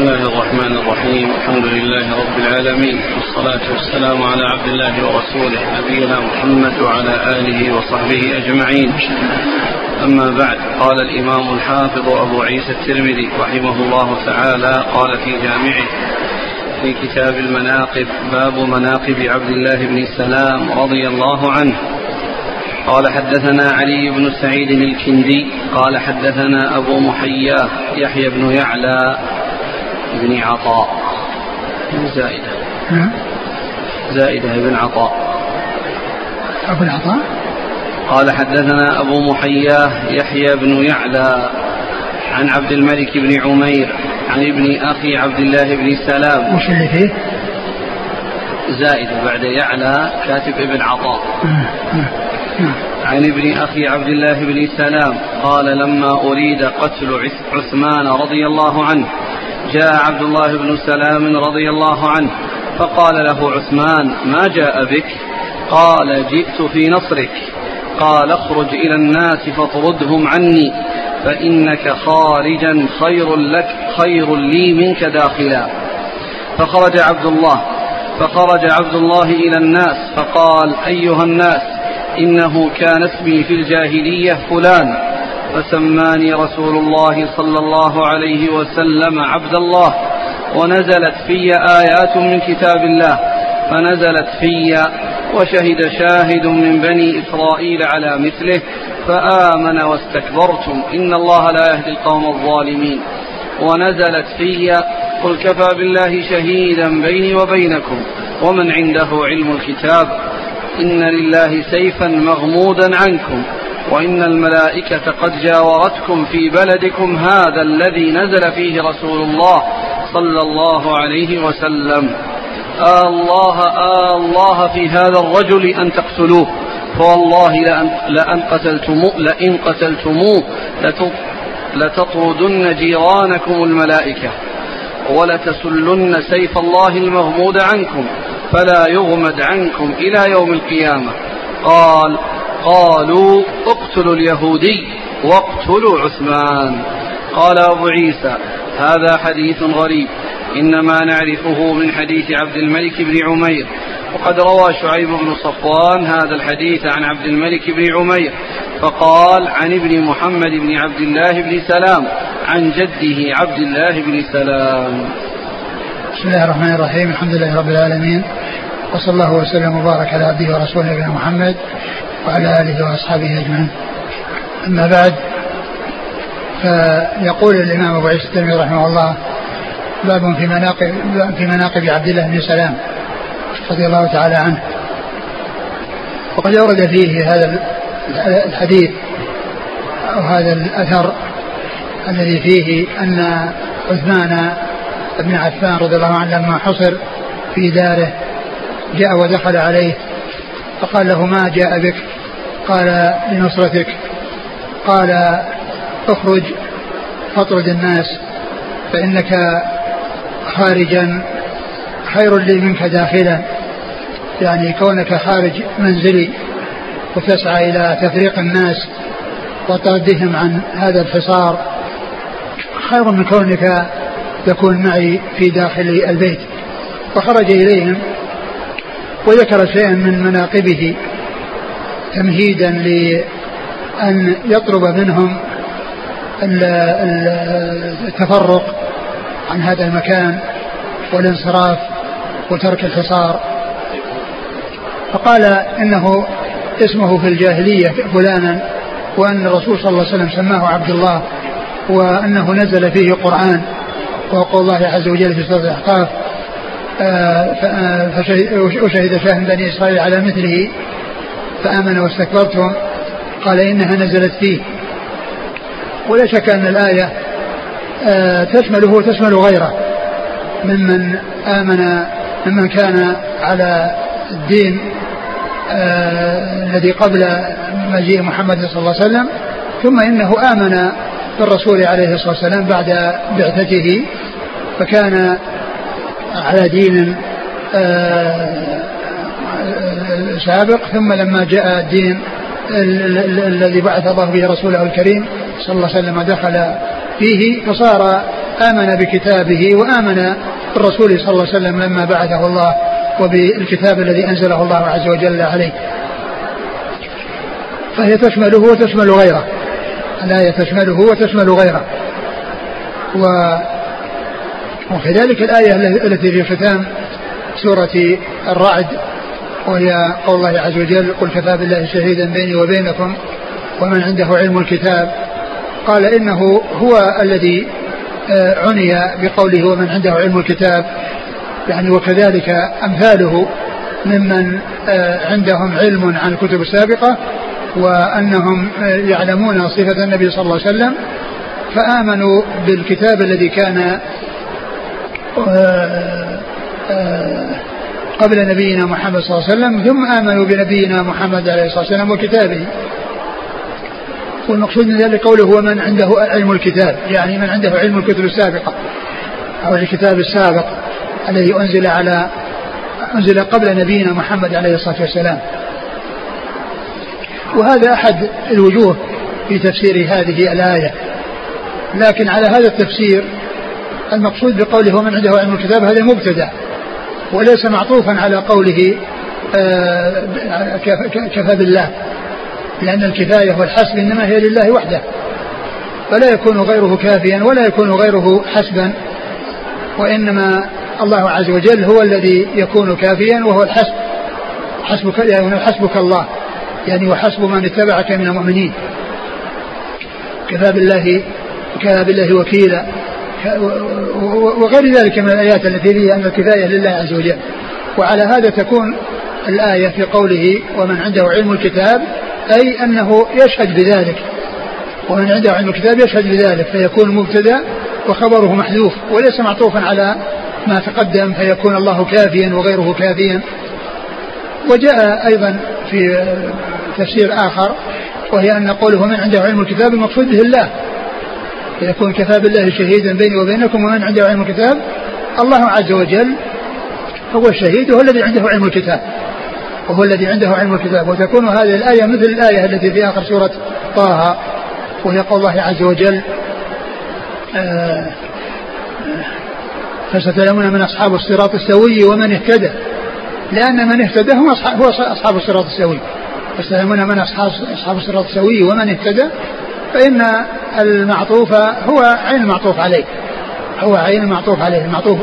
الله الرحمن الرحيم الحمد لله رب العالمين والصلاة والسلام على عبد الله ورسوله نبينا محمد وعلى آله وصحبه أجمعين أما بعد قال الإمام الحافظ أبو عيسى الترمذي رحمه الله تعالى قال في جامعه في كتاب المناقب باب مناقب عبد الله بن سلام رضي الله عنه قال حدثنا علي بن سعيد الكندي قال حدثنا أبو محياه يحيى بن يعلى بن عطاء. زائدة؟ نعم زائدة بن عطاء. أبو العطاء قال حدثنا أبو محياه يحيى بن يعلى عن عبد الملك بن عمير عن ابن أخي عبد الله بن سلام. وش اللي فيه؟ زائدة بعد يعلى كاتب ابن عطاء. عن ابن أخي عبد الله بن سلام قال لما أريد قتل عثمان رضي الله عنه جاء عبد الله بن سلام رضي الله عنه فقال له عثمان ما جاء بك؟ قال جئت في نصرك. قال اخرج إلى الناس فاطردهم عني فإنك خارجا خير لك خير لي منك داخلا. فخرج عبد الله فخرج عبد الله إلى الناس فقال أيها الناس إنه كان اسمي في الجاهلية فلان فسماني رسول الله صلى الله عليه وسلم عبد الله ونزلت في آيات من كتاب الله فنزلت في وشهد شاهد من بني إسرائيل على مثله فآمن واستكبرتم إن الله لا يهدي القوم الظالمين. ونزلت في قل كفى بالله شهيدا بيني وبينكم ومن عنده علم الكتاب إن لله سيفا مغمودا عنكم. وإن الملائكة قد جاورتكم في بلدكم هذا الذي نزل فيه رسول الله صلى الله عليه وسلم. آه الله آه الله في هذا الرجل أن تقتلوه. فوالله لأن, لأن قتلتموه لئن قتلتموه لتطردن جيرانكم الملائكة ولتسلن سيف الله المغمود عنكم فلا يغمد عنكم إلى يوم القيامة. قال قالوا اقتلوا اليهودي واقتلوا عثمان. قال أبو عيسى هذا حديث غريب إنما نعرفه من حديث عبد الملك بن عمير. وقد روى شعيب بن صفوان هذا الحديث عن عبد الملك بن عمير فقال عن ابن محمد بن عبد الله بن سلام عن جده عبد الله بن سلام. بسم الله الرحمن الرحيم الحمد لله رب العالمين وصلى الله وسلم وبارك على عبده ورسوله نبينا محمد. وعلى آله وأصحابه أجمعين. أما بعد فيقول الإمام أبو عيسى الترمذي رحمه الله باب في مناقب في مناقب عبد الله بن سلام رضي الله تعالى عنه. وقد ورد فيه هذا الحديث أو هذا الأثر الذي فيه أن عثمان بن عفان رضي الله عنه لما حصر في داره جاء ودخل عليه فقال له ما جاء بك؟ قال لنصرتك قال اخرج فاطرد الناس فإنك خارجا خير لي منك داخلا يعني كونك خارج منزلي وتسعى إلى تفريق الناس وطردهم عن هذا الحصار خير من كونك تكون معي في داخل البيت. فخرج إليهم وذكر شيئا من مناقبه تمهيدا لأن يطلب منهم التفرق عن هذا المكان والانصراف وترك الحصار. فقال إنه اسمه في الجاهلية فلانا وأن الرسول صلى الله عليه وسلم سماه عبد الله وأنه نزل فيه قران وقول الله عز وجل في سورة الأحقاف وشهد شاهد بني إسرائيل على مثله فآمن واستكبرتم. قال إنها نزلت فيه. ولا شك أن الآية آه، تشمله وتشمل غيره. ممن آمن ممن كان على الدين آه، الذي قبل مجيء محمد صلى الله عليه وسلم ثم إنه آمن بالرسول عليه الصلاة والسلام بعد بعثته فكان على دين آه، سابق ثم لما جاء الدين الذي بعث الله به رسوله الكريم صلى الله عليه وسلم دخل فيه فصار آمن بكتابه وآمن بالرسول صلى الله عليه وسلم لما بعثه الله وبالكتاب الذي أنزله الله عز وجل عليه. فهي تشمله وتشمل غيره. الآية تشمله وتشمل غيره. و وكذلك الآية التي في ختام سورة الرعد وهي قول الله عز وجل قل كفى بالله شهيدا بيني وبينكم ومن عنده علم الكتاب قال إنه هو الذي آه، عني بقوله ومن عنده علم الكتاب يعني وكذلك أمثاله ممن آه، عندهم علم عن الكتب السابقة وأنهم آه، يعلمون صفة النبي صلى الله عليه وسلم فآمنوا بالكتاب الذي كان قبل نبينا محمد صلى الله عليه وسلم ثم آمنوا بنبينا محمد عليه الصلاة والسلام وكتابه. والمقصود من ذلك قوله هو من عنده علم الكتاب يعني من عنده علم الكتب السابقة أو الكتاب السابق الذي أنزل على أنزل قبل نبينا محمد عليه الصلاة والسلام. وهذا أحد الوجوه في تفسير هذه الآية. لكن على هذا التفسير المقصود بقوله ومن عنده علم الكتاب هذا مبتدأ وليس معطوفا على قوله آه، كفى بالله لأن الكفاية والحسب إنما هي لله وحده فلا يكون غيره كافيا ولا يكون غيره حسبا وإنما الله عز وجل هو الذي يكون كافيا وهو الحسب حسبك يعني حسبك الله يعني وحسب من اتبعك من المؤمنين. كفى بالله كفى بالله وكيلا. وغير ذلك من الآيات التي فيها أن الكفاية لله عز وجل. وعلى هذا تكون الآية في قوله ومن عنده علم الكتاب أي أنه يشهد بذلك. ومن عنده علم الكتاب يشهد بذلك فيكون مبتدأ وخبره محذوف وليس معطوفا على ما تقدم فيكون الله كافيا وغيره كافيا. وجاء أيضا في تفسير آخر وهي أن قوله من عنده علم الكتاب المقصود به الله. فيكون كفى بالله شهيدا بيني وبينكم ومن عنده علم الكتاب الله عز وجل هو الشهيد وهو الذي عنده علم الكتاب. وهو الذي عنده علم الكتاب. وتكون هذه الآية مثل الآية التي في آخر سورة طه وهي قول الله عز وجل آه فستعلمون من أصحاب الصراط السوي ومن اهتدى. لأن من اهتدى أصحاب, هو أصحاب الصراط السوي. فستعلمون من أصحاب, أصحاب الصراط السوي ومن اهتدى. فإن المعطوف هو عين المعطوف عليه. هو عين المعطوف عليه. المعطوف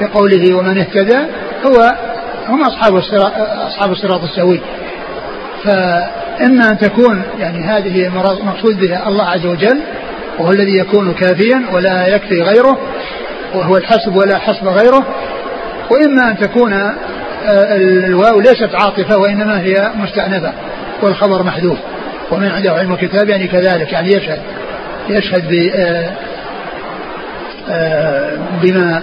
بقوله ومن اهتدى هو هم أصحاب الصراط, أصحاب الصراط السوي. فإما أن تكون يعني هذه مقصود بها الله عز وجل وهو الذي يكون كافيا ولا يكفي غيره وهو الحسب ولا حسب غيره. وإما أن تكون آه، الواو ليست عاطفة وإنما هي مستأنفة والخبر محذوف. ومن عنده علم الكتاب يعني كذلك يعني يشهد يشهد ب آه، آه، بما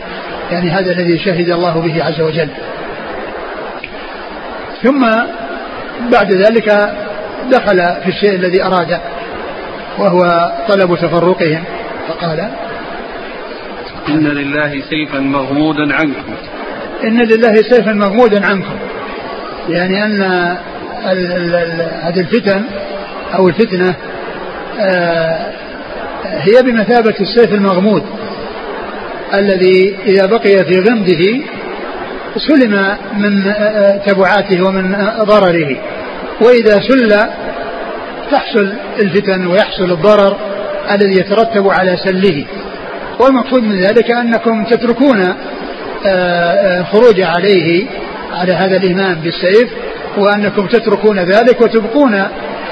يعني هذا الذي شهد الله به عز وجل. ثم بعد ذلك دخل في الشيء الذي أراده وهو طلب تفرقهم فقال إن لله سيفا مغمودا عنكم. إن لله سيفا مغمودا عنكم. يعني أن هذه الفتن أو الفتنة آه، هي بمثابة السيف المغمود الذي إذا بقي في غمده سلم من تبعاته ومن ضرره. وإذا سل تحصل الفتن ويحصل الضرر الذي يترتب على سله. والمقصود من ذلك أنكم تتركون الخروج عليه على هذا الإمام بالسيف وأنكم تتركون ذلك وتبقون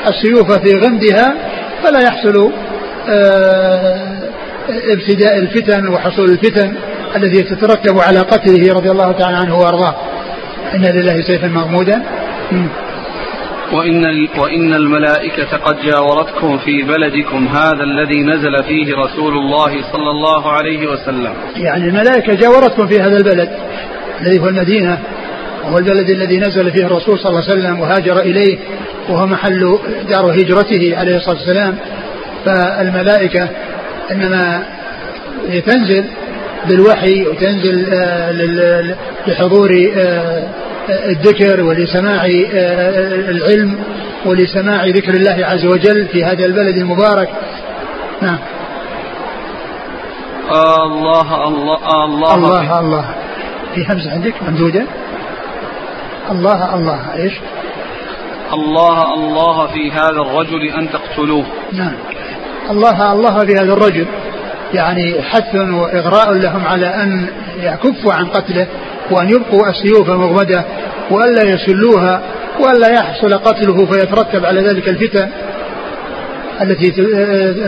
السيوف في غمدها فلا يحصل ابتداء الفتن وحصول الفتن الذي تترتب على قتله رضي الله تعالى عنه وأرضاه. ان لله سيفا مغمودا. وإن, وإن الملائكة قد جاورتكم في بلدكم هذا الذي نزل فيه رسول الله صلى الله عليه وسلم. يعني الملائكة جاورتكم في هذا البلد الذي هو المدينة. وهو البلد الذي نزل فيه الرسول صلى الله عليه وسلم وهاجر إليه وهو محل دار هجرته عليه الصلاة والسلام. فالملائكة إنما تنزل بالوحي وتنزل آه، لحضور آه، الذكر ولسماع آه، العلم ولسماع ذكر الله عز وجل في هذا البلد المبارك. نعم. الله الله الله. الله الله. في همزة عندك؟ ممدودة الله الله. إيش؟ الله الله في هذا الرجل أن تقتلوه. نعم. الله الله في هذا الرجل. يعني حث وإغراء لهم على أن يكفوا عن قتله وأن يبقوا السيوف المغمدة وألا يسلوها وألا يحصل قتله فيترتب على ذلك الفتن التي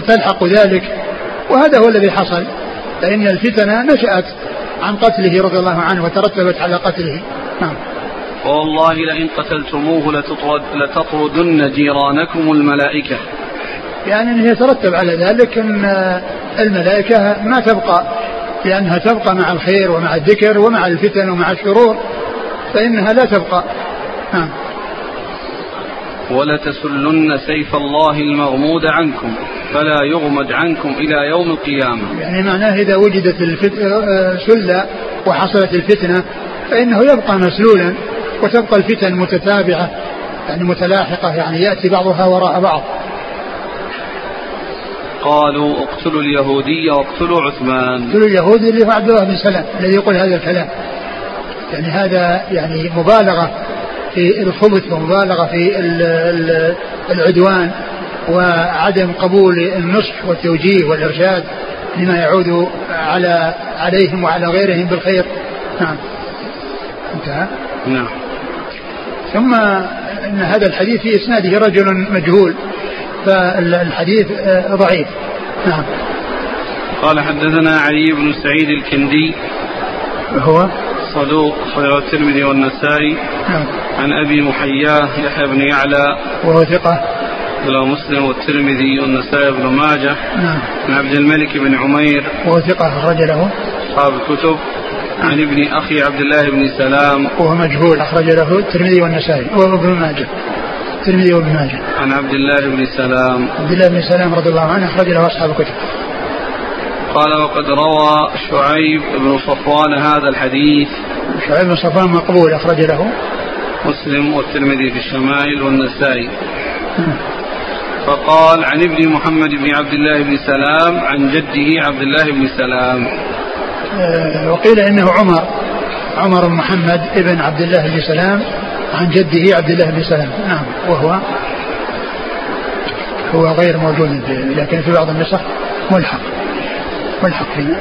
تلحق ذلك. وهذا هو الذي حصل. فإن الفتن نشأت عن قتله رضي الله عنه وترتبت على قتله. نعم. والله لئن قتلتموه لتطرد لتطردن جيرانكم الملائكة. يعني أنه يترتب على ذلك أن الملائكة ما تبقى لأنها تبقى مع الخير ومع الذكر ومع الفتن ومع الشرور فإنها لا تبقى. نعم. ولتسلن سيف الله المغمود عنكم فلا يغمد عنكم إلى يوم القيامة. يعني معناه إذا وجدت سلة وحصلت الفتنة فإنه يبقى مسلولا. وتبقى الفتن متتابعة يعني متلاحقة يعني يأتي بعضها وراء بعض. قالوا اقتلوا اليهودي واقتلوا عثمان. اقتلوا اليهودي اللي هو عبد الله بن سلام الذي يقول هذا الكلام. يعني هذا يعني مبالغة في الخبث ومبالغة في العدوان وعدم قبول النصح والتوجيه والإرشاد لما يعود على عليهم وعلى غيرهم بالخير. نعم. انتهى. نعم. ثم إن هذا الحديث في إسناده رجل مجهول فالحديث آه، ضعيف. نعم. قال حدثنا علي بن سعيد الكندي. هو؟ صدوق خير الترمذي والنسائي. نعم. عن أبي محياه يحيى بن يعلى. وهو ثقة؟ وله مسلم والترمذي والنسائي بن ماجه. نعم. عن عبد الملك بن عمير. وهو ثقة أخرج له. أصحاب الكتب. عن ابن أخي عبد الله بن سلام. وهو مجهول أخرج له الترمذي والنسائي وابن ماجه. الترمذي وابن ماجه. عن عبد الله بن سلام. عبد الله بن سلام رضي الله عنه أخرج له أصحاب الكتب. قال وقد روى شعيب بن صفوان هذا الحديث. شعيب بن صفوان مقبول أخرج له. مسلم والترمذي في الشمائل والنسائي. فقال عن ابن محمد بن عبد الله بن سلام عن جده عبد الله بن سلام. وقيل إنه عمر عمر بن محمد ابن عبد الله بن سلام عن جده عبد الله بن سلام. نعم وهو هو غير موجود لكن في بعض النسخ ملحق ملحق في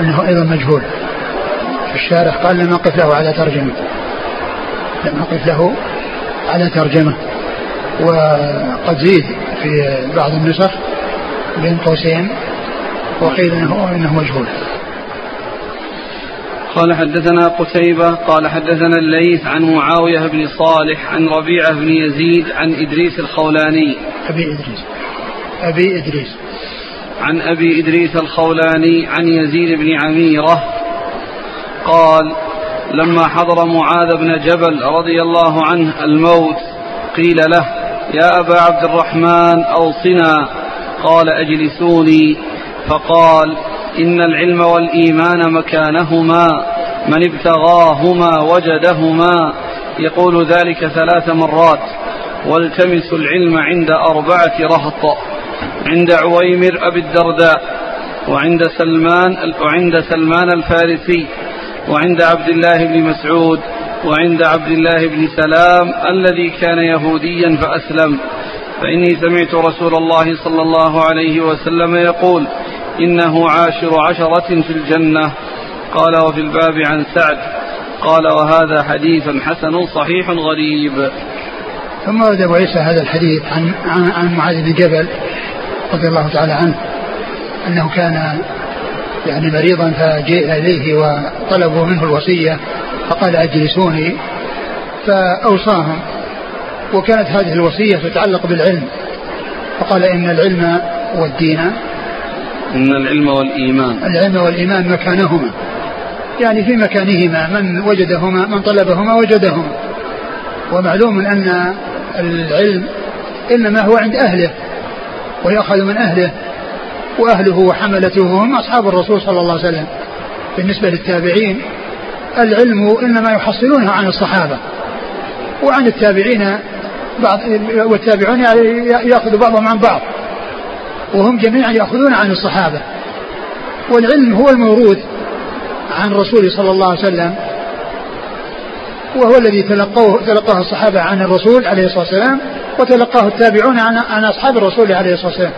إنه أيضا مجهول. الشارح قال لم أقف له على ترجمة لم أقف له على ترجمة. وقد زيد في بعض النسخ بين قوسين. وقيل انه إنه مجهول. قال حدثنا قتيبة قال حدثنا الليث عن معاوية بن صالح عن ربيعة بن يزيد عن إدريس الخولاني. أبي إدريس. أبي إدريس. عن أبي إدريس الخولاني عن يزيد بن عميرة قال لما حضر معاذ بن جبل رضي الله عنه الموت قيل له يا أبا عبد الرحمن أوصنا. قال أجلسوني. فقال إن العلم والإيمان مكانهما من ابتغاهما وجدهما يقول ذلك ثلاث مرات والتمسوا العلم عند أربعة رهط عند عويمر أبي الدرداء وعند سلمان وعند سلمان الفارسي وعند عبد الله بن مسعود وعند عبد الله بن سلام الذي كان يهوديا فأسلم فإني سمعت رسول الله صلى الله عليه وسلم يقول إنه عاشر عشرة في الجنة. قال وفي الباب عن سعد. قال وهذا حديث حسن صحيح غريب. ثم ورد أبو عيسى هذا الحديث عن عن, عن معاذ بن جبل رضي الله تعالى عنه أنه كان يعني مريضا فجيء إليه وطلبوا منه الوصية فقال أجلسوني؟ فأوصاهم. وكانت هذه الوصية تتعلق بالعلم. فقال إن العلم والدين إن العلم والإيمان. العلم والإيمان مكانهما. يعني في مكانهما من وجدهما من طلبهما وجدهما. ومعلوم أن العلم إنما هو عند أهله ويأخذ من أهله وأهله وحملته هم أصحاب الرسول صلى الله عليه وسلم. بالنسبة للتابعين العلم إنما يحصلونه عن الصحابة. وعن التابعين بعض والتابعون يأخذ بعضهم عن بعض. وهم جميعا يأخذون عن الصحابة. والعلم هو الموروث عن الرسول صلى الله عليه وسلم وهو الذي تلقوه تلقاه الصحابة عن الرسول عليه الصلاة والسلام وتلقاه التابعون عن عن أصحاب الرسول عليه الصلاة والسلام.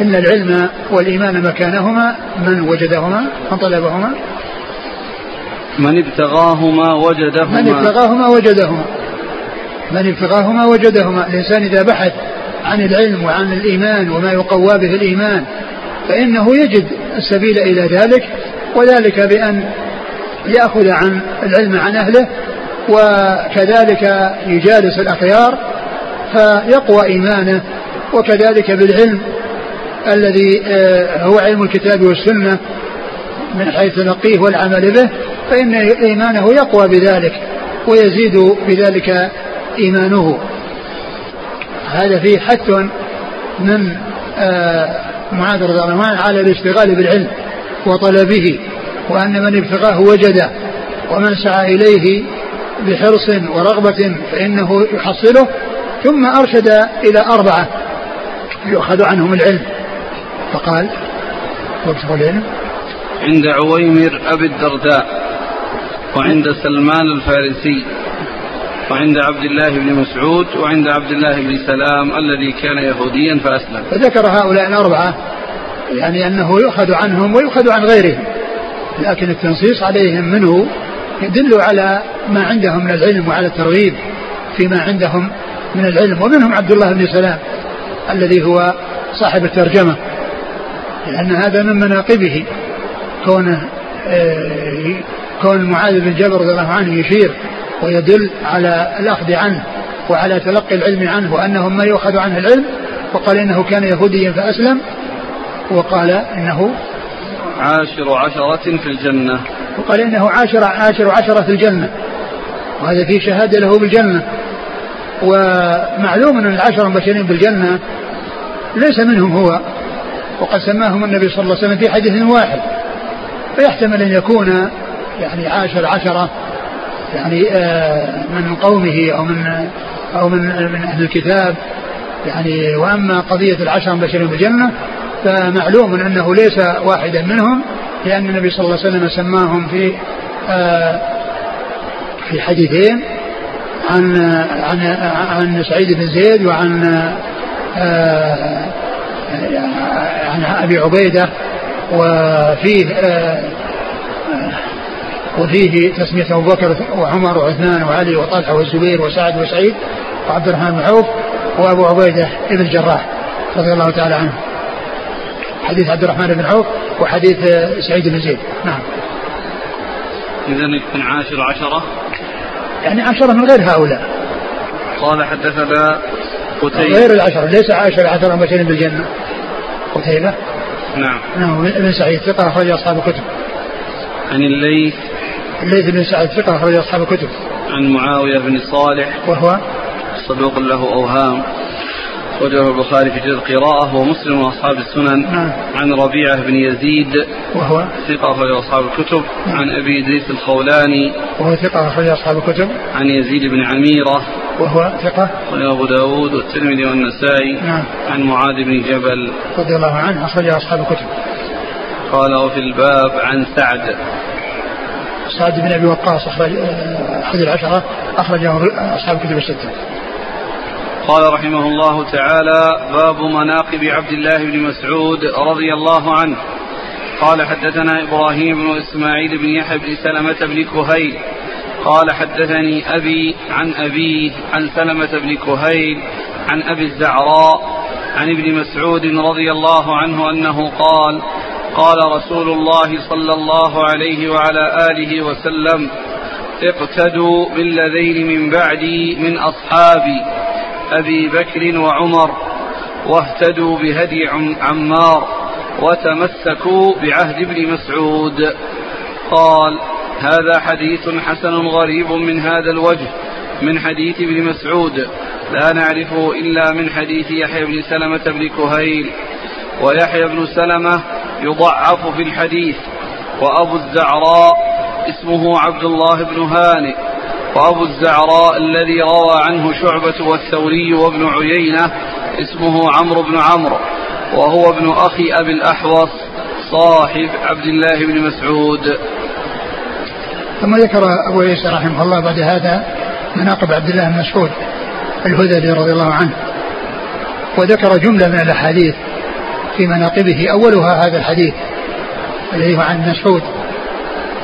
إن العلم والإيمان مكانهما من وجدهما من طلبهما. من ابتغاهما وجدهما. من ابتغاهما وجدهما. من ابتغاهما وجدهما. الإنسان إذا بحث عن العلم وعن الإيمان وما يقوى به الإيمان فإنه يجد السبيل إلى ذلك وذلك بأن يأخذ عن العلم عن أهله وكذلك يجالس الأخيار فيقوى إيمانه وكذلك بالعلم الذي آه، هو علم الكتاب والسنة من حيث تلقيه والعمل به فإن إيمانه يقوى بذلك ويزيد بذلك إيمانه. هذا فيه حث من آه، معاذ رضي الله عنه على الاشتغال بالعلم وطلبه وأن من ابتغاه وجده ومن سعى إليه بحرص ورغبة فإنه يحصله ثم أرشد إلى أربعة يؤخذ عنهم العلم. فقال وابتغوا العلم. عند عويمر أبي الدرداء وعند سلمان الفارسي. وعند عبد الله بن مسعود وعند عبد الله بن سلام الذي كان يهوديا فأسلم. فذكر هؤلاء الأربعة يعني أنه يؤخذ عنهم ويؤخذ عن غيرهم لكن التنصيص عليهم منه يدل على ما عندهم من العلم وعلى الترغيب فيما عندهم من العلم ومنهم عبد الله بن سلام الذي هو صاحب الترجمة لأن هذا من مناقبه كونه آه، كون معاذ بن جبل رضي الله عنه يشير ويدل على الأخذ عنه وعلى تلقي العلم عنه وأنه ما يؤخذ عنه العلم وقال إنه كان يهوديا فأسلم وقال إنه عاشر عشرة في الجنة. وقال إنه عاشر عاشر عشرة في الجنة. وهذا فيه شهادة له بالجنة. ومعلوم أن العشرة المبشرين بالجنة ليس منهم هو وقد سماهم النبي صلى الله عليه وسلم في حديث واحد. فيحتمل أن يكون يعني عاشر عشرة يعني آه، من قومه أو من أو من من أهل الكتاب. يعني وأما قضية العشرة المبشرين بالجنة فمعلوم أنه ليس واحدا منهم لأن النبي صلى الله عليه وسلم سماهم في آه، في حديثين عن عن عن سعيد بن زيد وعن آه، عن أبي عبيدة وفيه وفيه تسمية أبو بكر وعمر وعثمان وعلي وطلحة والزبير وسعد وسعيد وعبد الرحمن بن عوف وأبو عبيدة بن الجراح رضي الله تعالى عنه. حديث عبد الرحمن بن عوف وحديث سعيد بن زيد. نعم. إذا يكون عاشر عشرة. يعني عشرة من غير هؤلاء. قال حدثنا قتيبة. غير العشرة ليس عاشر عشرة مبشرين بالجنة. قتيبة؟ نعم. نعم ابن سعيد ثقة أخرج أصحاب الكتب. عن الليث الليث بن سعد ثقة أخرج أصحاب الكتب. عن معاوية بن صالح. وهو؟ صدوق له أوهام. أخرجه البخاري في جزء القراءة ومسلم وأصحاب السنن. نعم. عن ربيعة بن يزيد. وهو؟ ثقة أخرج أصحاب الكتب. عن أبي إدريس الخولاني. وهو ثقة أخرج أصحاب الكتب. عن يزيد بن عميرة. وهو ثقة؟ أبو داود والترمذي والنسائي. نعم. عن معاذ بن جبل. رضي الله عنه أخرج أصحاب الكتب. قال وفي الباب عن سعد. سعد بن أبي وقاص أخرج أحد العشرة أخرجه أصحاب الكتب الستة. قال رحمه الله تعالى باب مناقب عبد الله بن مسعود رضي الله عنه. قال حدثنا إبراهيم بن إسماعيل بن يحيى بن سلمة بن كهيل. قال حدثني أبي عن أبيه عن سلمة بن كهيل عن أبي الزعراء عن ابن مسعود رضي الله عنه أنه قال قال رسول الله صلى الله عليه وعلى آله وسلم اقتدوا بالذين من بعدي من أصحابي أبي بكر وعمر واهتدوا بهدي عمار وتمسكوا بعهد ابن مسعود. قال هذا حديث حسن غريب من هذا الوجه من حديث ابن مسعود لا نعرفه إلا من حديث يحيى بن سلمة بن كهيل ويحيى بن سلمة يضعف في الحديث. وأبو الزعراء اسمه عبد الله بن هانئ. وأبو الزعراء الذي روى عنه شعبة والثوري وابن عيينة اسمه عمرو بن عمرو. وهو ابن أخي أبي الأحوص صاحب عبد الله بن مسعود. ثم ذكر أبو عيسى رحمه الله بعد هذا مناقب عبد الله بن مسعود الهذلي رضي الله عنه. وذكر جملة من الأحاديث. في مناقبه أولها هذا الحديث الذي هو عن مسعود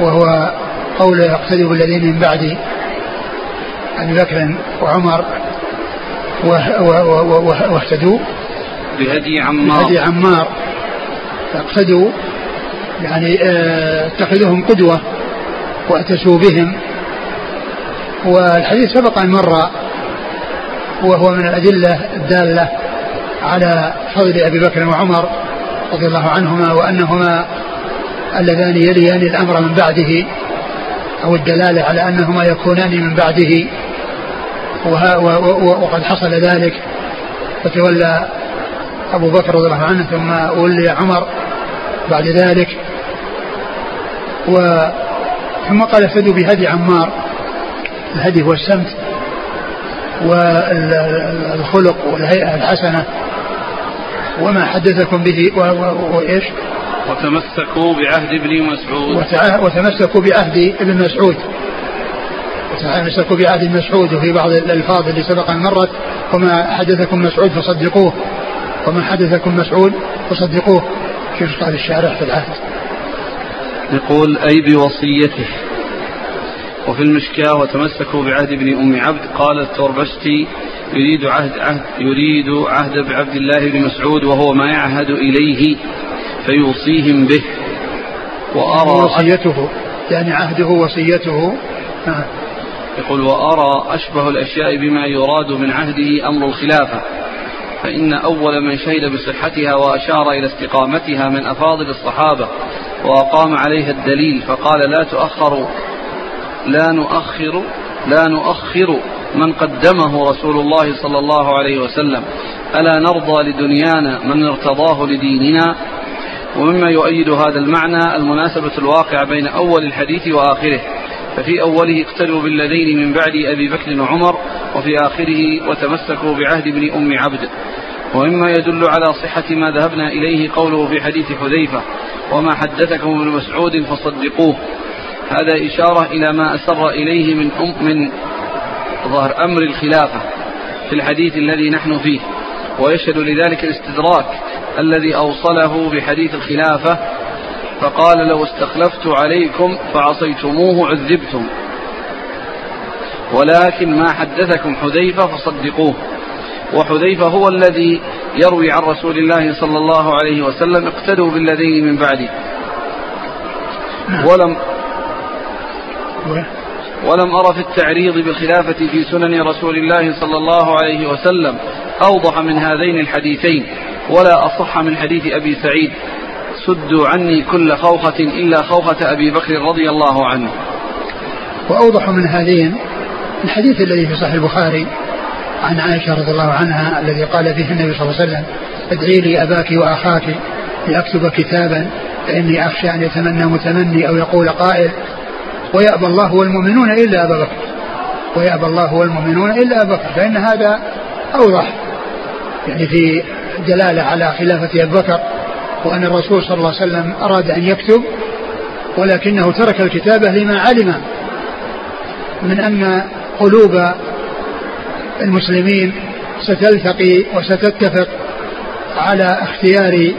وهو قول اقتدوا بالذين من بعد أبي بكر وعمر واهتدوا بهدي عمار. بهدي عمار. اقتدوا يعني آه، اتخذوهم قدوة واتسوا بهم. والحديث سبق أن مر وهو من الأدلة الدالة على فضل أبي بكر وعمر رضي الله عنهما وأنهما اللذان يليان الأمر من بعده أو الدلالة على أنهما يكونان من بعده وقد حصل ذلك فتولى أبو بكر رضي الله عنه ثم ولي عمر بعد ذلك و ثم قال اهتدوا بهدي عمار. الهدي هو السمت والخلق والهيئة الحسنة وما حدثكم به وإيش؟ وتمسكوا بعهد ابن مسعود. وتمسكوا بعهد ابن مسعود. وتمسكوا بعهد مسعود وفي بعض الألفاظ اللي سبق أن مرت. وما حدثكم مسعود فصدقوه. وما حدثكم مسعود فصدقوه. كيف قال الشارع في العهد. يقول أي بوصيته. وفي المشكاة وتمسكوا بعهد ابن أم عبد. قال التربشتي يريد عهد, عهد يريد عهد بعبد الله بن مسعود وهو ما يعهد إليه فيوصيهم به. وأرى وصيته يعني عهده وصيته. نعم. يقول وأرى أشبه الأشياء بما يراد من عهده أمر الخلافة فإن أول من شهد بصحتها وأشار إلى استقامتها من أفاضل الصحابة وأقام عليها الدليل فقال لا تؤخر لا نؤخر لا نؤخر من قدمه رسول الله صلى الله عليه وسلم. ألا نرضى لدنيانا من ارتضاه لديننا؟ ومما يؤيد هذا المعنى المناسبة الواقعة بين أول الحديث وآخره. ففي أوله اقتلوا بالذين من بعد أبي بكر وعمر وفي آخره وتمسكوا بعهد ابن أم عبد. ومما يدل على صحة ما ذهبنا إليه قوله في حديث حذيفة وما حدثكم ابن مسعود فصدقوه. هذا إشارة إلى ما أسر إليه من أم من ظهر أمر الخلافة في الحديث الذي نحن فيه ويشهد لذلك الاستدراك الذي أوصله بحديث الخلافة فقال لو استخلفت عليكم فعصيتموه عذبتم ولكن ما حدثكم حذيفة فصدقوه. وحذيفة هو الذي يروي عن رسول الله صلى الله عليه وسلم اقتدوا بالذين من بعدي. ولم ولم أرى في التعريض بالخلافة في سنن رسول الله صلى الله عليه وسلم أوضح من هذين الحديثين ولا أصح من حديث أبي سعيد سدوا عني كل خوخة إلا خوخة أبي بكر رضي الله عنه. وأوضح من هذين الحديث الذي في صحيح البخاري عن عائشة رضي الله عنها الذي قال فيه النبي صلى الله عليه وسلم ادعي لي أباك وأخاك لأكتب كتابا فإني أخشى أن يتمنى متمني أو يقول قائل ويأبى الله والمؤمنون إلا أبا بكر. ويأبى الله والمؤمنون إلا أبا بكر. فإن هذا أوضح. يعني في دلالة على خلافة أبي بكر وأن الرسول صلى الله عليه وسلم أراد أن يكتب ولكنه ترك الكتابة لما علم من أن قلوب المسلمين ستلتقي وستتفق على اختيار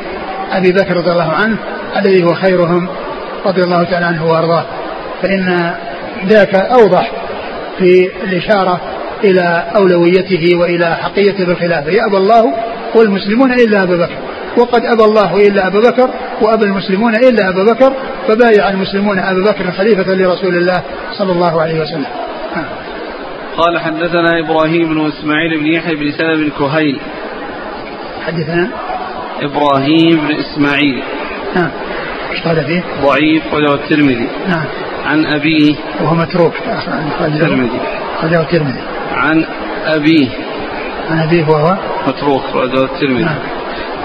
أبي بكر رضي الله عنه الذي هو خيرهم رضي الله تعالى عنه وأرضاه. فإن ذاك أوضح في الإشارة إلى أولويته وإلى حقيته بالخلافه يابى الله والمسلمون إلا أبا بكر. وقد أبى الله إلا أبا بكر وأبى المسلمون إلا أبا بكر فبايع المسلمون أبا بكر خليفة لرسول الله صلى الله عليه وسلم. قال حدثنا إبراهيم بن إسماعيل بن يحيى بن سلمة بن كهيل. حدثنا؟ إبراهيم بن إسماعيل. نعم إيش قال فيه؟ ضعيف وله الترمذي. نعم عن ابيه وهو متروك. الترمذي أخرجه الترمذي عن ابيه عن ابيه وهو متروك أخرجه الترمذي نعم.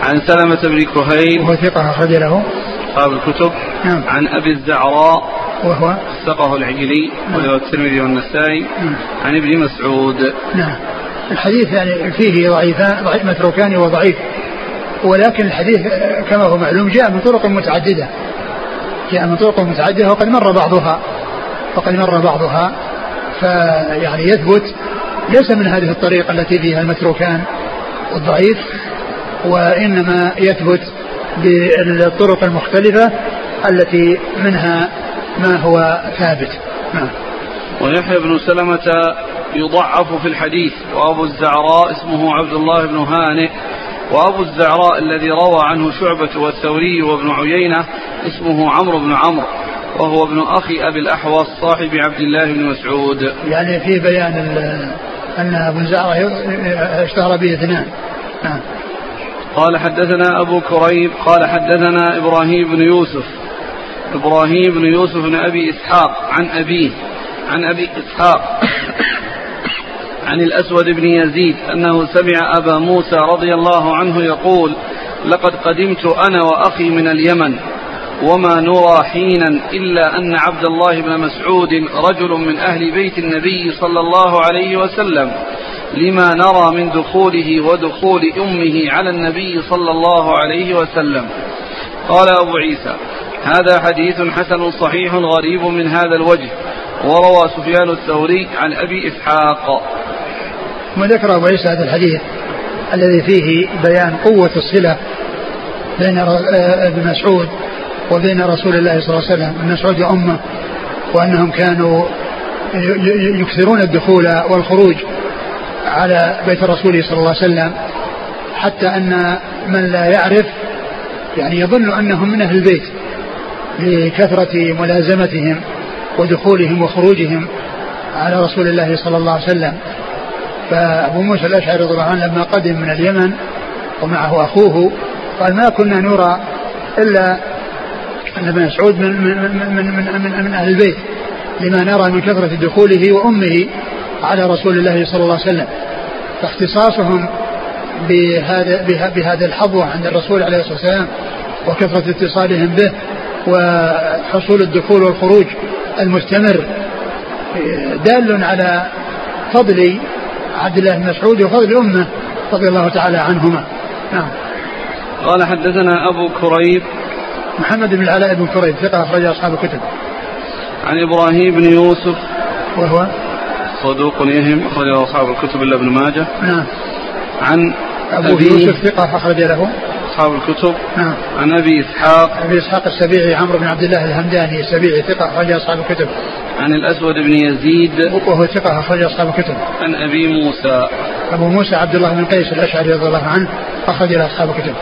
عن سلمة بن كهيل. وهو ثقة أخرج له. أصحاب الكتب. نعم. عن أبي الزعراء. وهو سقه العجلي نعم. وله الترمذي والنسائي. نعم. عن ابن مسعود. نعم. الحديث يعني فيه ضعيفان ضعيف متروكان وضعيف. ولكن الحديث كما هو معلوم جاء من طرق متعددة. من طرق متعددة وقد مر بعضها. وقد مر بعضها. فيعني يثبت ليس من هذه الطريقة التي فيها المتروكان والضعيف وإنما يثبت بالطرق المختلفة التي منها ما هو ثابت. نعم. ويحيى بن سلمة يضعف في الحديث وأبو الزعراء اسمه عبد الله بن هانئ وأبو الزعراء الذي روى عنه شعبة والثوري وابن عيينة اسمه عمرو بن عمرو وهو ابن أخي أبي الأحوص صاحب عبد الله بن مسعود. يعني في بيان أن أبو الزعراء اشتهر به اثنان. نعم. قال حدثنا أبو كريب قال حدثنا إبراهيم بن يوسف. إبراهيم بن يوسف بن أبي إسحاق عن أبيه عن أبي إسحاق. عن الأسود بن يزيد أنه سمع أبا موسى رضي الله عنه يقول لقد قدمت أنا وأخي من اليمن وما نرى حينا إلا أن عبد الله بن مسعود رجل من أهل بيت النبي صلى الله عليه وسلم لما نرى من دخوله ودخول أمه على النبي صلى الله عليه وسلم. قال أبو عيسى هذا حديث حسن صحيح غريب من هذا الوجه وروى سفيان الثوري عن أبي إسحاق. ثم ذكر أبو عيسى هذا الحديث الذي فيه بيان قوة الصلة بين ابن مسعود وبين رسول الله صلى الله عليه وسلم. ابن مسعود وأمه وأنهم كانوا يكثرون الدخول والخروج على بيت الرسول صلى الله عليه وسلم حتى أن من لا يعرف يعني يظن أنهم من أهل البيت لكثرة ملازمتهم ودخولهم وخروجهم على رسول الله صلى الله عليه وسلم. فأبو موسى الأشعري رضي الله عنه لما قدم من اليمن ومعه أخوه قال ما كنا نرى إلا أن ابن مسعود من, من, من, من, من, من أهل البيت لما نرى من كثرة دخوله وأمه على رسول الله صلى الله عليه وسلم. فاختصاصهم بهذا بهذا الحظوة عند الرسول عليه الصلاة والسلام وكثرة اتصالهم به وحصول الدخول والخروج المستمر دال على فضل عبد الله بن مسعود وفضل امه رضي الله تعالى عنهما. نعم. قال حدثنا أبو كريب. محمد بن العلاء بن كريب ثقة أخرج أصحاب الكتب. عن إبراهيم بن يوسف. وهو؟ صدوق يهم أخرج أصحاب الكتب إلا ابن ماجه. نعم. عن أبو يوسف ثقة أخرج له. أصحاب الكتب. نعم. عن أبي إسحاق. أبي إسحاق السبيعي عمرو بن عبد الله الهمداني السبيعي ثقة أخرج أصحاب الكتب. عن الأسود بن يزيد. وهو ثقة أخرج أصحاب الكتب. عن أبي موسى. أبو موسى عبد الله بن قيس الأشعري رضي الله عنه أخرج له أصحاب الكتب.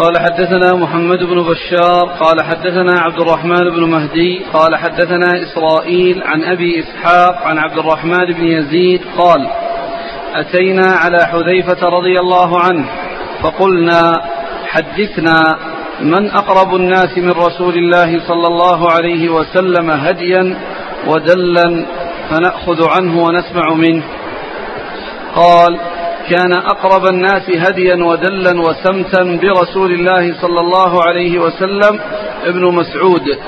قال حدثنا محمد بن بشار قال حدثنا عبد الرحمن بن مهدي قال حدثنا إسرائيل عن أبي إسحاق عن عبد الرحمن بن يزيد قال أتينا على حذيفة رضي الله عنه فقلنا حدثنا من أقرب الناس من رسول الله صلى الله عليه وسلم هديا ودلا فنأخذ عنه ونسمع منه. قال كان أقرب الناس هديا ودلا وسمتا برسول الله صلى الله عليه وسلم ابن مسعود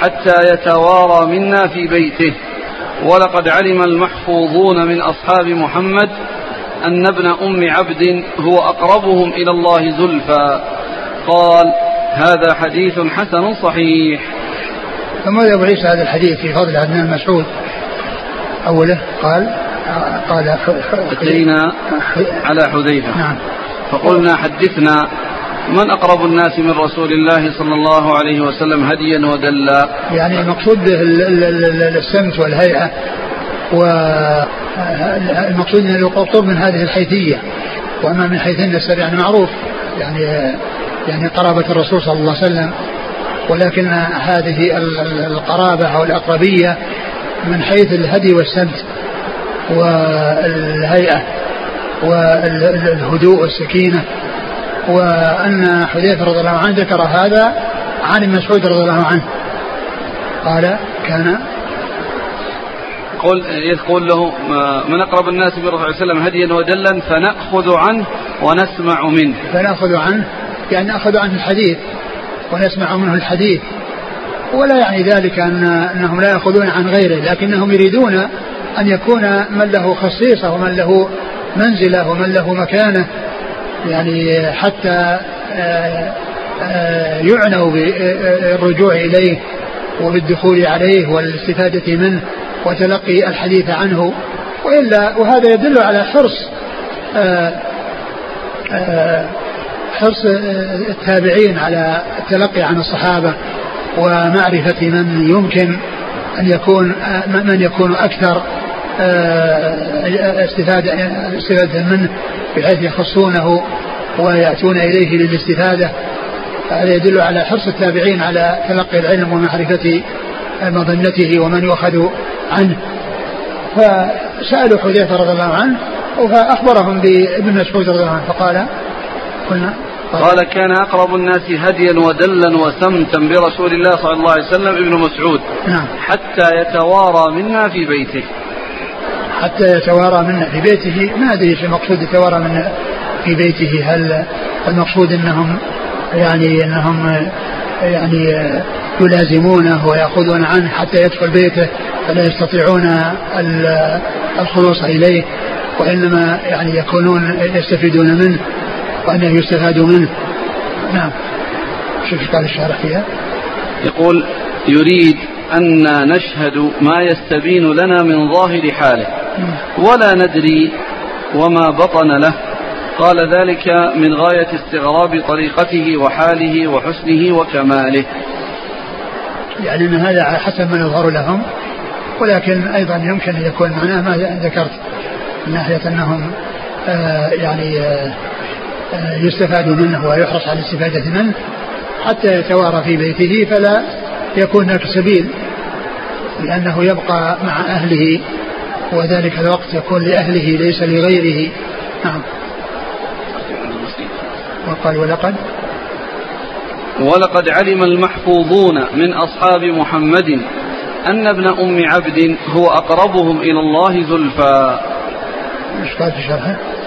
حتى يتوارى منا في بيته. ولقد علم المحفوظون من أصحاب محمد أن ابن أم عبد هو أقربهم إلى الله زلفى. قال هذا حديث حسن صحيح. ثم أبو عيسى هذا الحديث في فضل عدنان مسعود؟ أوله قال قال أتينا على حذيفة. نعم. فقلنا حدثنا. من أقرب الناس من رسول الله صلى الله عليه وسلم هديا ودلا؟ يعني المقصود به السمت والهيئة والمقصود أن من هذه الحيثية وأما من حيث النسب يعني معروف يعني يعني قرابة الرسول صلى الله عليه وسلم ولكن هذه القرابة أو الأقربية من حيث الهدي والسمت والهيئة والهدوء والسكينة. وأن حذيفة رضي الله عنه ذكر هذا عن ابن مسعود رضي الله عنه. قال كان قل يقول له من أقرب الناس بالرسول صلى الله عليه وسلم هديا ودلا فنأخذ عنه ونسمع منه. فنأخذ عنه يعني نأخذ عنه الحديث ونسمع منه الحديث. ولا يعني ذلك أن أنهم لا يأخذون عن غيره لكنهم يريدون أن يكون من له خصيصة ومن له منزلة ومن له مكانة يعني حتى آه، آه، يعنوا بالرجوع إليه وبالدخول عليه والاستفادة منه وتلقي الحديث عنه. وإلا وهذا يدل على حرص حرص التابعين على التلقي عن الصحابة ومعرفة من يمكن أن يكون من يكون أكثر استفادة استفادة منه بحيث يخصونه ويأتون إليه للاستفادة. هذا يدل على حرص التابعين على تلقي العلم ومعرفة مظنته ومن يؤخذ عنه. فسألوا حذيفة رضي الله عنه فأخبرهم بابن مسعود رضي الله عنه فقال قلنا قال كان أقرب الناس هديا ودلا وسمتا برسول الله صلى الله عليه وسلم ابن مسعود. نعم. حتى يتوارى منا في بيته. حتى يتوارى منا في بيته. ما أدري إيش المقصود يتوارى منا في بيته. هل المقصود أنهم يعني أنهم يعني يلازمونه ويأخذون عنه حتى يدخل بيته؟ فلا يستطيعون الخلوص إليه وإنما يعني يكونون يستفيدون منه. وأنه يستفاد منه. نعم. شوف قال الشارح فيها؟ يقول يريد أن نشهد ما يستبين لنا من ظاهر حاله. ولا ندري وما بطن له. قال ذلك من غاية استغراب طريقته وحاله وحسنه وكماله. يعني أن هذا على حسب ما يظهر لهم. ولكن أيضا يمكن أن يكون معناه ما ذكرت. من ناحية أنهم آه يعني آه يستفاد منه ويحرص على الاستفادة منه حتى يتوارى في بيته فلا يكون هناك سبيل لأنه يبقى مع أهله وذلك الوقت يكون لأهله ليس لغيره. نعم. وقال ولقد ولقد علم المحفوظون من أصحاب محمد أن ابن أم عبد هو أقربهم إلى الله زلفى. إيش قال في شرحه؟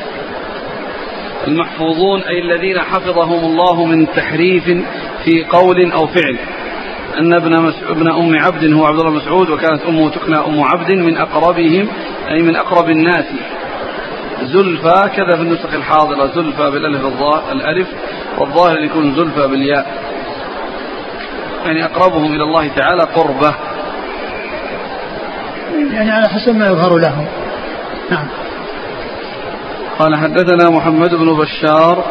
المحفوظون أي الذين حفظهم الله من تحريف في قول أو فعل. أن ابن, ابن أم عبد هو عبد الله مسعود وكانت أمه تكنى أم عبد من أقربهم أي من أقرب الناس. زلفى كذا في النسخ الحاضرة زلفى بالألف الألف والظاهر يكون زلفى بالياء. يعني أقربهم إلى الله تعالى قربة. يعني على حسب ما يظهر لهم. نعم. قال حدثنا محمد بن بشار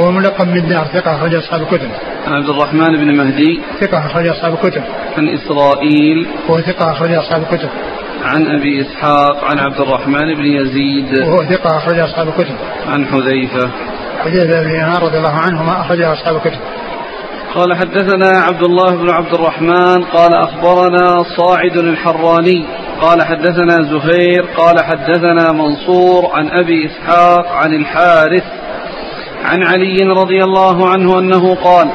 هو ملقب من دار ثقة أخرج أصحاب الكتب. عن عبد الرحمن بن مهدي ثقة أخرج أصحاب الكتب. عن إسرائيل هو ثقة أخرج أصحاب الكتب. عن أبي إسحاق عن عبد الرحمن بن يزيد وهو ثقة أخرج أصحاب الكتب. عن حذيفة حذيفة بن يمان رضي الله عنهما أخرج أصحاب الكتب. قال حدثنا عبد الله بن عبد الرحمن قال أخبرنا صاعد الحراني قال حدثنا زهير قال حدثنا منصور عن أبي إسحاق عن الحارث عن علي رضي الله عنه أنه قال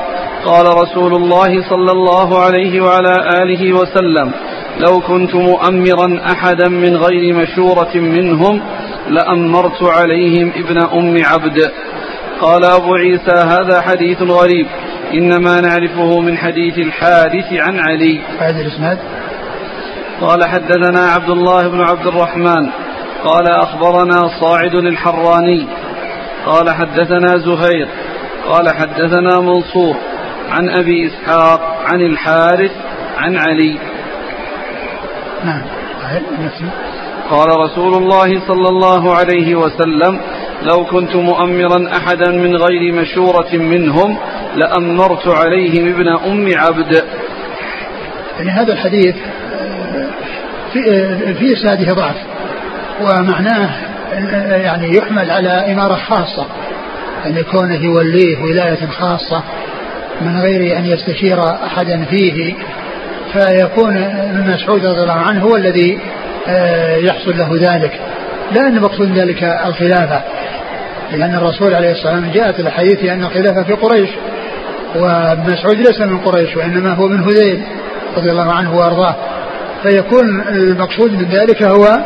قال رسول الله صلى الله عليه وعلى آله وسلم لو كنت مؤمرا أحدا من غير مشورة منهم لأمرت عليهم ابن أم عبد. قال أبو عيسى هذا حديث غريب. إنما نعرفه من حديث الحارث عن علي. هذا الإسناد. قال حدثنا عبد الله بن عبد الرحمن. قال أخبرنا صاعد الحراني. قال حدثنا زهير. قال حدثنا منصور عن أبي إسحاق عن الحارث عن علي. نعم. قال رسول الله صلى الله عليه وسلم لو كنت مؤمرا أحدا من غير مشورة منهم لأمرت عليهم ابن أم عبد. يعني هذا الحديث في في إسناده ضعف ومعناه يعني يحمل على إمارة خاصة أن يكون يوليه ولاية خاصة من غير أن يستشير أحدا فيه فيكون ابن مسعود رضي الله عنه هو الذي يحصل له ذلك. لا أن مقصود ذلك الخلافة. لأن الرسول عليه الصلاة والسلام جاءت الاحاديث ان الخلافة في قريش وابن مسعود ليس من قريش وإنما هو من هذيل رضي الله عنه وأرضاه. فيكون المقصود من ذلك هو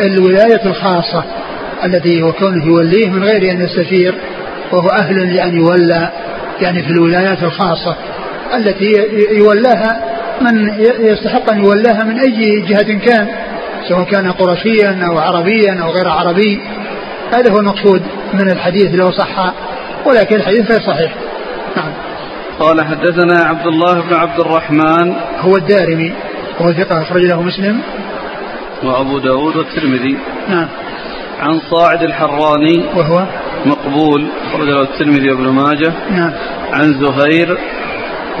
الولاية الخاصة التي هو كونه يوليه من غير أن يستشير وهو أهل لأن يولى يعني في الولايات الخاصة التي يولاها من يستحق أن يولاها من أي جهة كان سواء كان قرشيا أو عربيا أو غير عربي. هذا هو المقصود من الحديث لو صح ولكن الحديث غير صحيح. نعم. قال حدثنا عبد الله بن عبد الرحمن. هو الدارمي وهو ثقة أخرج له مسلم. وأبو داود والترمذي. نعم. عن صاعد الحراني. وهو؟ مقبول أخرج له الترمذي وابن ماجه. نعم. عن زهير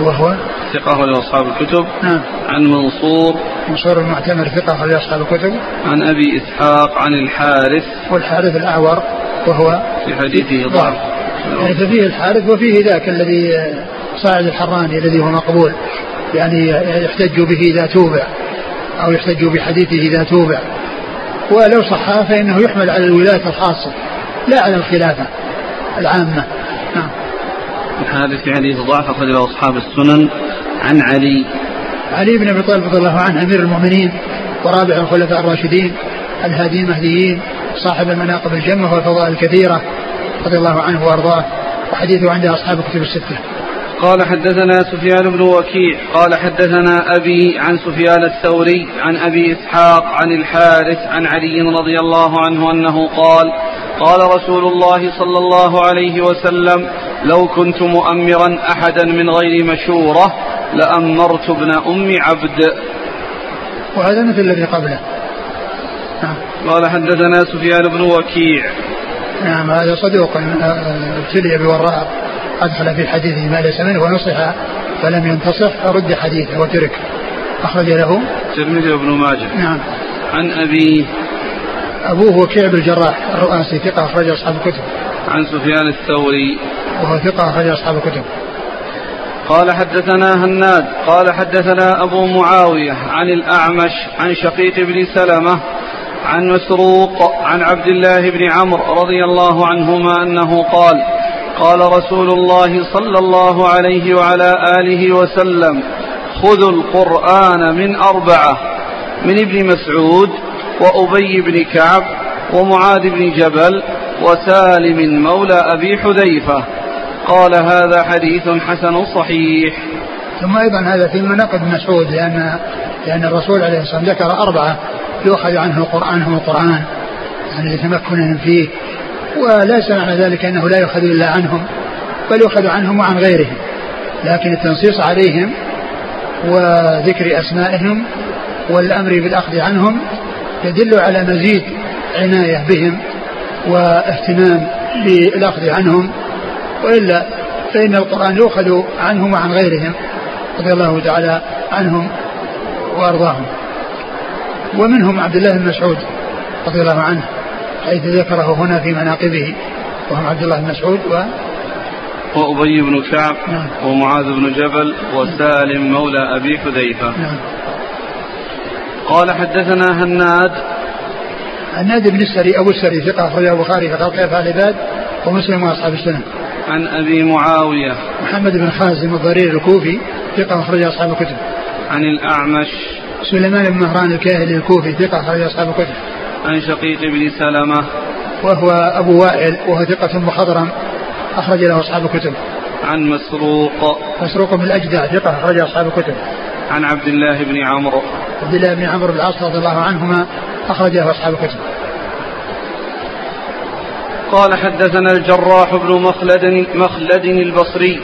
وهو ثقة أخرج أصحاب الكتب. نعم. عن منصور. منصور المعتمر ثقة أخرج أصحاب الكتب. عن أبي إسحاق عن الحارث. والحارث الأعور وهو في حديثه ضعف. يعني ففيه الحارث وفيه ذاك الذي صاعد الحراني الذي هو مقبول. يعني يحتج به إذا توبع أو يحتج بحديثه إذا توبع ولو صح فإنه يحمل على الولاية الخاصة لا على الخلافة العامة. الحارث في حديث ضعف أخرجه أصحاب السنن. عن علي. علي بن أبي طالب رضي الله عنه أمير المؤمنين ورابع الخلفاء الراشدين الهادي المهديين صاحب المناقب الجمة والفضائل الكثيرة رضي الله عنه وأرضاه. وحديثه عند أصحاب الكتب الستة. قال حدثنا سفيان بن وكيع قال حدثنا أبي عن سفيان الثوري عن أبي إسحاق عن الحارث عن علي رضي الله عنه أنه قال قال رسول الله صلى الله عليه وسلم لو كنت مؤمرا أحدا من غير مشورة لأمرت ابن أم عبد. وهذا مثل الذي قبله. نعم. قال حدثنا سفيان بن وكيع. نعم هذا صدوق ابتلي بوراء أدخل في حديثه ما ليس منه ونصح فلم ينتصح فرد حديثه وترك أخرج له الترمذي وابن ماجه. نعم. عن أبي أبوه وكيع بن الجراح الرؤاسي ثقة أخرج أصحاب الكتب. عن سفيان الثوري. وهو ثقة أخرج أصحاب الكتب. قال حدثنا هناد قال حدثنا أبو معاوية عن الأعمش عن شقيق بن سلمة عن مسروق عن عبد الله بن عمرو رضي الله عنهما أنه قال قال رسول الله صلى الله عليه وعلى آله وسلم خذوا القرآن من أربعة من ابن مسعود وأبي بن كعب ومعاذ بن جبل وسالم مولى أبي حذيفة. قال هذا حديث حسن صحيح. ثم أيضا هذا في مناقب مسعود لأن لأن الرسول عليه الصلاة والسلام ذكر أربعة يؤخذ عنه القرآن هم القرآن يعني لتمكنهم فيه. وليس معنى ذلك أنه لا يؤخذ إلا عنهم بل يؤخذ عنهم وعن غيرهم. لكن التنصيص عليهم وذكر أسمائهم والأمر بالأخذ عنهم يدل على مزيد عناية بهم واهتمام بالأخذ عنهم وإلا فإن القرآن يؤخذ عنهم وعن غيرهم رضي الله تعالى عنهم وأرضاهم. ومنهم عبد الله بن مسعود رضي الله عنه حيث ذكره هنا في مناقبه وهم عبد الله بن مسعود و وأبي بن كعب نعم. ومعاذ بن جبل وسالم مولى أبي حذيفة. نعم. قال حدثنا هناد. النادي بن السري أبو السري ثقة أخرجه البخاري في خلق أفعال العباد ومسلم وأصحاب السنة عن أبي معاوية. محمد بن خازم الضرير الكوفي ثقة أخرج أصحاب الكتب. عن الأعمش. سليمان بن مهران الكاهلي الكوفي ثقة أخرج أصحاب الكتب. عن شقيق بن سلمة. وهو أبو وائل وهو ثقة مخضرم أخرج له أصحاب الكتب. عن مسروق. مسروق بن الأجدع ثقة أخرج أصحاب الكتب. عن عبد الله بن عمرو. عبد الله بن عمرو بن العاص رضي الله عنهما أخرج له أصحاب الكتب. قال حدثنا الجراح بن مخلد مخلد البصري.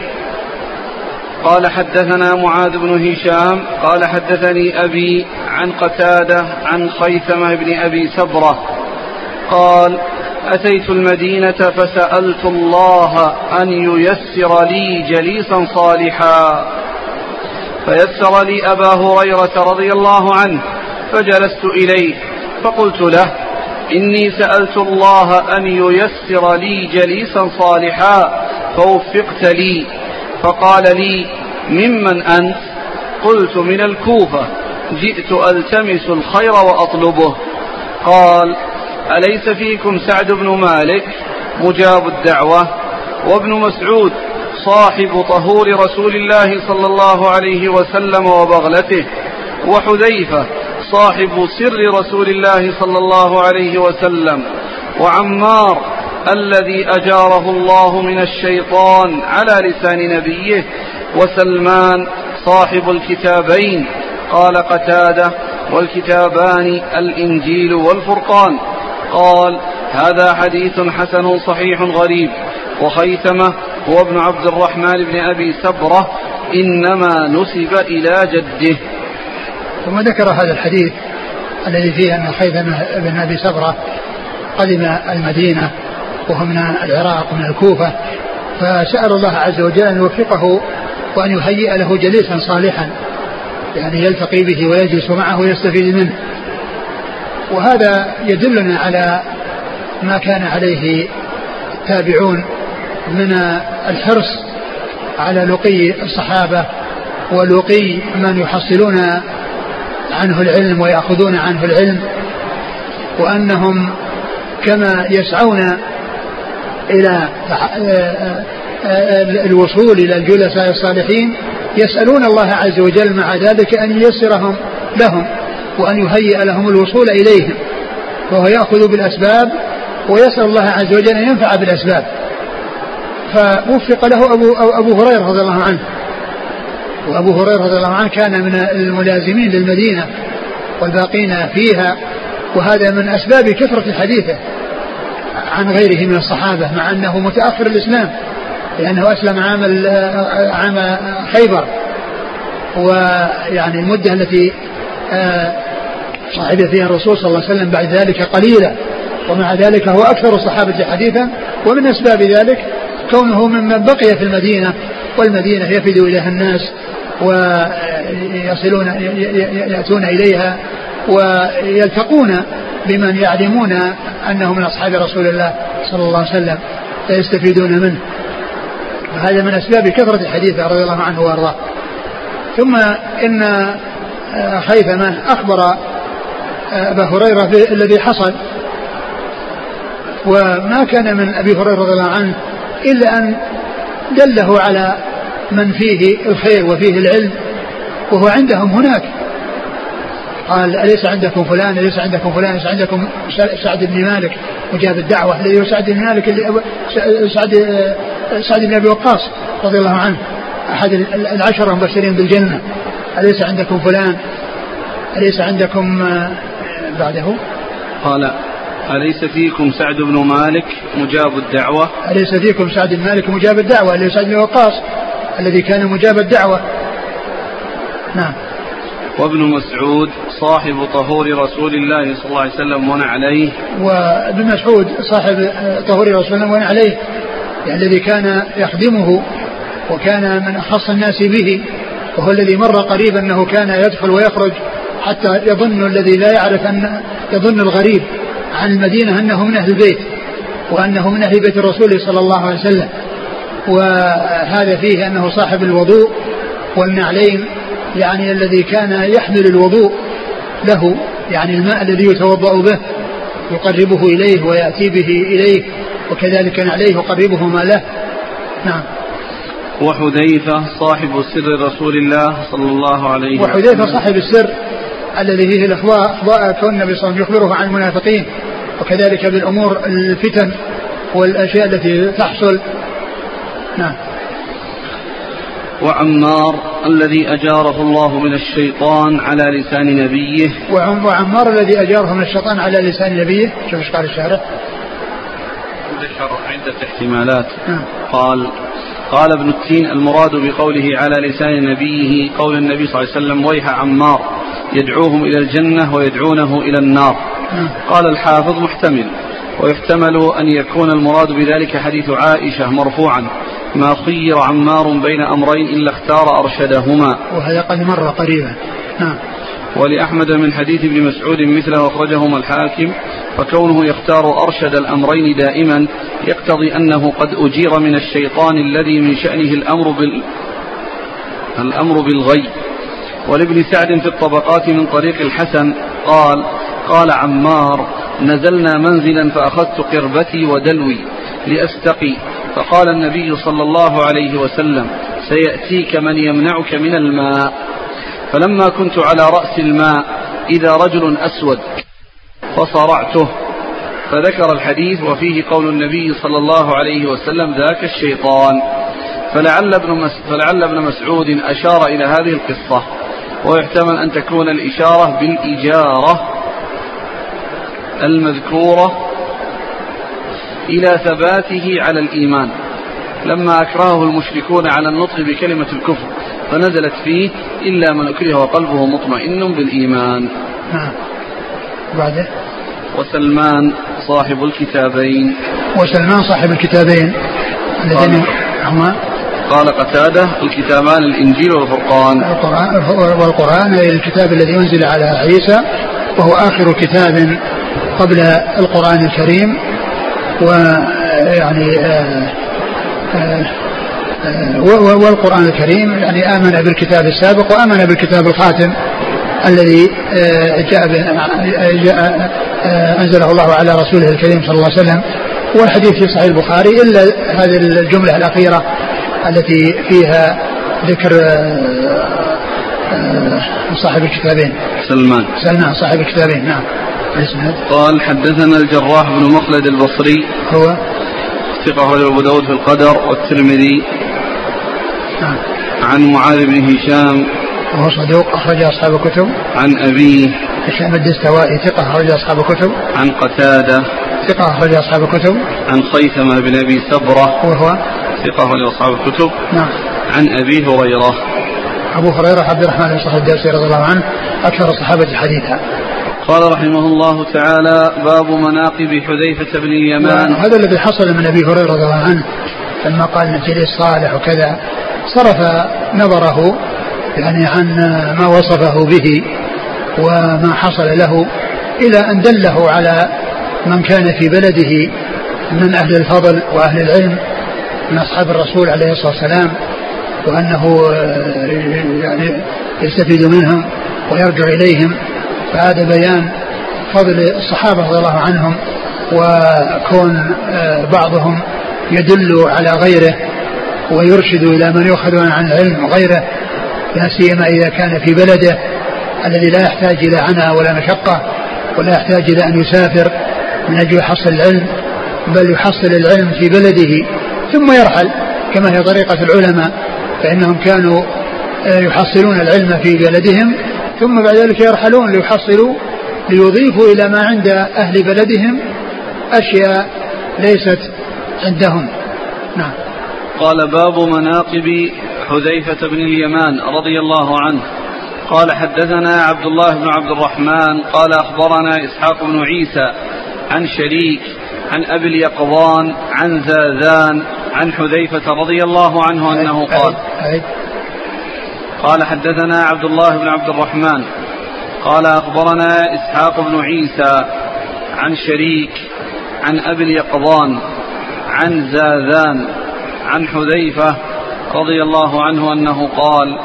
قال حدثنا معاذ بن هشام. قال حدثني أبي عن قتادة عن خيثمة بن أبي سبرة. قال أتيت المدينة فسألت الله أن ييسر لي جليسا صالحا. فيسر لي أبا هريرة رضي الله عنه فجلست إليه فقلت له إني سألت الله أن ييسر لي جليسا صالحا فوفقت لي. فقال لي ممن أنت؟ قلت من الكوفة. جئت ألتمس الخير وأطلبه. قال أليس فيكم سعد بن مالك مجاب الدعوة وابن مسعود؟ صاحب طهور رسول الله صلى الله عليه وسلم وبغلته. وحذيفة صاحب سر رسول الله صلى الله عليه وسلم. وعمار الذي أجاره الله من الشيطان على لسان نبيه. وسلمان صاحب الكتابين. قال قتادة والكتابان الإنجيل والفرقان. قال هذا حديث حسن صحيح غريب. وخيثمة هو ابن عبد الرحمن بن أبي سبرة إنما نسب إلى جده. ثم ذكر هذا الحديث الذي فيه أن خيثمة بن أبي سبرة قدم المدينة وهو من العراق ومن الكوفة فسأل الله عز وجل أن يوفقه وأن يهيئ له جليسا صالحا يعني يلتقي به ويجلس معه ويستفيد منه. وهذا يدلنا على ما كان عليه التابعون من الحرص على لقي الصحابة ولقي من يحصلون عنه العلم ويأخذون عنه العلم وأنهم كما يسعون إلى الوصول إلى الجلساء الصالحين يسألون الله عز وجل مع ذلك أن ييسرهم لهم وأن يهيئ لهم الوصول إليهم وهو يأخذ بالأسباب ويسأل الله عز وجل أن ينفع بالأسباب. فوفق له أبو, أبو هريرة رضي الله عنه. وأبو هريرة رضي الله عنه كان من الملازمين للمدينة والباقين فيها وهذا من أسباب كثرة حديثه عن غيره من الصحابة مع أنه متأخر الإسلام لأنه أسلم عام عام خيبر. ويعني المدة التي آه، صعد فيها الرسول صلى الله عليه وسلم بعد ذلك قليلة. ومع ذلك هو أكثر الصحابة حديثا. ومن أسباب ذلك كونه ممن بقي في المدينة والمدينة يفد إليها الناس ويصلون يأتون إليها ويلتقون بمن يعلمون أنه من أصحاب رسول الله صلى الله عليه وسلم فيستفيدون منه. هذا من أسباب كثرة الحديث رضي الله عنه وأرضاه. ثم إن خيثمة أخبر أبا هريرة الذي حصل وما كان من أبي هريرة رضي الله عنه إلا أن دله على من فيه الخير وفيه العلم وهو عندهم هناك. قال أليس عندكم فلان؟ أليس عندكم فلان؟ أليس عندكم سعد بن مالك؟ مجاب الدعوة الذي هو سعد بن مالك اللي سعد سعد بن أبي وقاص رضي الله عنه أحد العشرة المبشرين بالجنة. أليس عندكم فلان؟ أليس عندكم بعده؟ قال أليس فيكم سعد بن مالك مجاب الدعوة؟ أليس فيكم سعد بن مالك مجاب الدعوة؟ أليس سعد بن وقاص الذي كان مجاب الدعوة؟ نعم. وابن مسعود صاحب طهور رسول الله صلى الله عليه وسلم ونعليه وابن مسعود صاحب طهور رسول الله ونعليه يعني الذي كان يخدمه وكان من أخص الناس به وهو الذي مر قريبا أنه كان يدخل ويخرج حتى يظن الذي لا يعرف أن يظن الغريب. عن المدينة أنه من أهل البيت وأنه من أهل بيت الرسول صلى الله عليه وسلم. وهذا فيه أنه صاحب الوضوء والنعلين يعني الذي كان يحمل الوضوء له يعني الماء الذي يتوضأ به يقربه إليه ويأتي به إليه وكذلك نعليه يقربهما له. نعم. وحذيفة صاحب سر رسول الله صلى الله عليه وسلم. وحذيفة صاحب السر الذي فيه الإخبار كون النبي صلى الله عليه وسلم يخبره عن المنافقين وكذلك بالأمور الفتن والأشياء التي تحصل. نعم. وعمار الذي أجاره الله من الشيطان على لسان نبيه. وعمار الذي أجاره من الشيطان على لسان نبيه. شوف إيش قال الشارع ذكر عدة احتمالات نعم. قال قال ابن التين المراد بقوله على لسان نبيه قول النبي صلى الله عليه وسلم ويح عمار. يدعوهم إلى الجنة ويدعونه إلى النار. قال الحافظ محتمل ويحتمل أن يكون المراد بذلك حديث عائشة مرفوعا ما خير عمار بين أمرين إلا اختار أرشدهما. وهذا قد مر قريبا. نعم ولأحمد من حديث ابن مسعود مثله أخرجهما الحاكم فكونه يختار أرشد الأمرين دائما يقتضي أنه قد أجير من الشيطان الذي من شأنه الأمر بال الأمر بالغي. ولابن سعد في الطبقات من طريق الحسن قال قال عمار نزلنا منزلا فأخذت قربتي ودلوي لأستقي. فقال النبي صلى الله عليه وسلم سيأتيك من يمنعك من الماء. فلما كنت على رأس الماء إذا رجل أسود فصرعته فذكر الحديث وفيه قول النبي صلى الله عليه وسلم ذاك الشيطان. فلعل ابن, فلعل ابن مسعود أشار إلى هذه القصة. ويحتمل أن تكون الإشارة بالإجارة المذكورة إلى ثباته على الإيمان. لما أكرهه المشركون على النطق بكلمة الكفر فنزلت فيه إلا من أكره وقلبه مطمئن بالإيمان. نعم. بعده. وسلمان صاحب الكتابين. وسلمان صاحب الكتابين. الذين هما قال قتادة الكتابان الإنجيل والفرقان. القرآن والقرآن الكتاب الذي أنزل على عيسى وهو آخر كتاب قبل القرآن الكريم ويعني آه، آه، آه، والقرآن الكريم يعني آمن بالكتاب السابق وآمن بالكتاب الخاتم الذي جاء, جاء أنزله الله على رسوله الكريم صلى الله عليه وسلم. والحديث في صحيح البخاري إلا هذه الجملة الأخيرة التي فيها ذكر صاحب الكتابين. سلمان. سلمان صاحب الكتابين نعم. قال حدثنا الجراح بن مخلد البصري. هو؟ ثقة أبو داود في القدر والترمذي. نعم. عن معاذ بن هشام. وهو صدوق أخرج أصحاب الكتب. عن أبيه. هشام الدستوائي ثقة أخرج أصحاب الكتب. عن قتادة. ثقة أخرج أصحاب الكتب. عن خيثمة بن أبي سبرة وهو؟ ثقة أخرج أصحاب الكتب. نعم. عن أبي هريرة. أبو هريرة عبد الرحمن بن صخر الدوسي رضي الله عنه أكثر الصحابة حديثا. قال رحمه الله تعالى باب مناقب حذيفة بن اليمان. هذا الذي حصل من أبي هريرة رضي الله عنه لما قال نجري الصالح وكذا صرف نظره يعني عن ما وصفه به وما حصل له إلى أن دله على من كان في بلده من أهل الفضل وأهل العلم من أصحاب الرسول عليه الصلاة والسلام وأنه يعني يستفيد منهم ويرجع إليهم فهذا بيان فضل الصحابة رضي الله عنهم وكون بعضهم يدل على غيره ويرشد إلى من يؤخذ عن العلم غيره لا سيما إذا كان في بلده الذي لا يحتاج إلى عناء ولا مشقة ولا يحتاج إلى أن يسافر من أجل يحصل العلم بل يحصل العلم في بلده ثم يرحل كما هي طريقة العلماء فإنهم كانوا يحصلون العلم في بلدهم ثم بعد ذلك يرحلون ليحصلوا ليضيفوا إلى ما عند أهل بلدهم أشياء ليست عندهم. نعم. قال باب مناقب حذيفة بن اليمان رضي الله عنه. قال حدثنا عبد الله بن عبد الرحمن قال أخبرنا إسحاق بن عيسى عن شريك عن أبي اليقظان عن زاذان عن حذيفة رضي الله عنه أنه قال قال حدثنا عبد الله بن عبد الرحمن. قال أخبرنا إسحاق بن عيسى عن شريك عن أبي اليقظان عن زاذان عن حذيفة رضي الله عنه أنه قال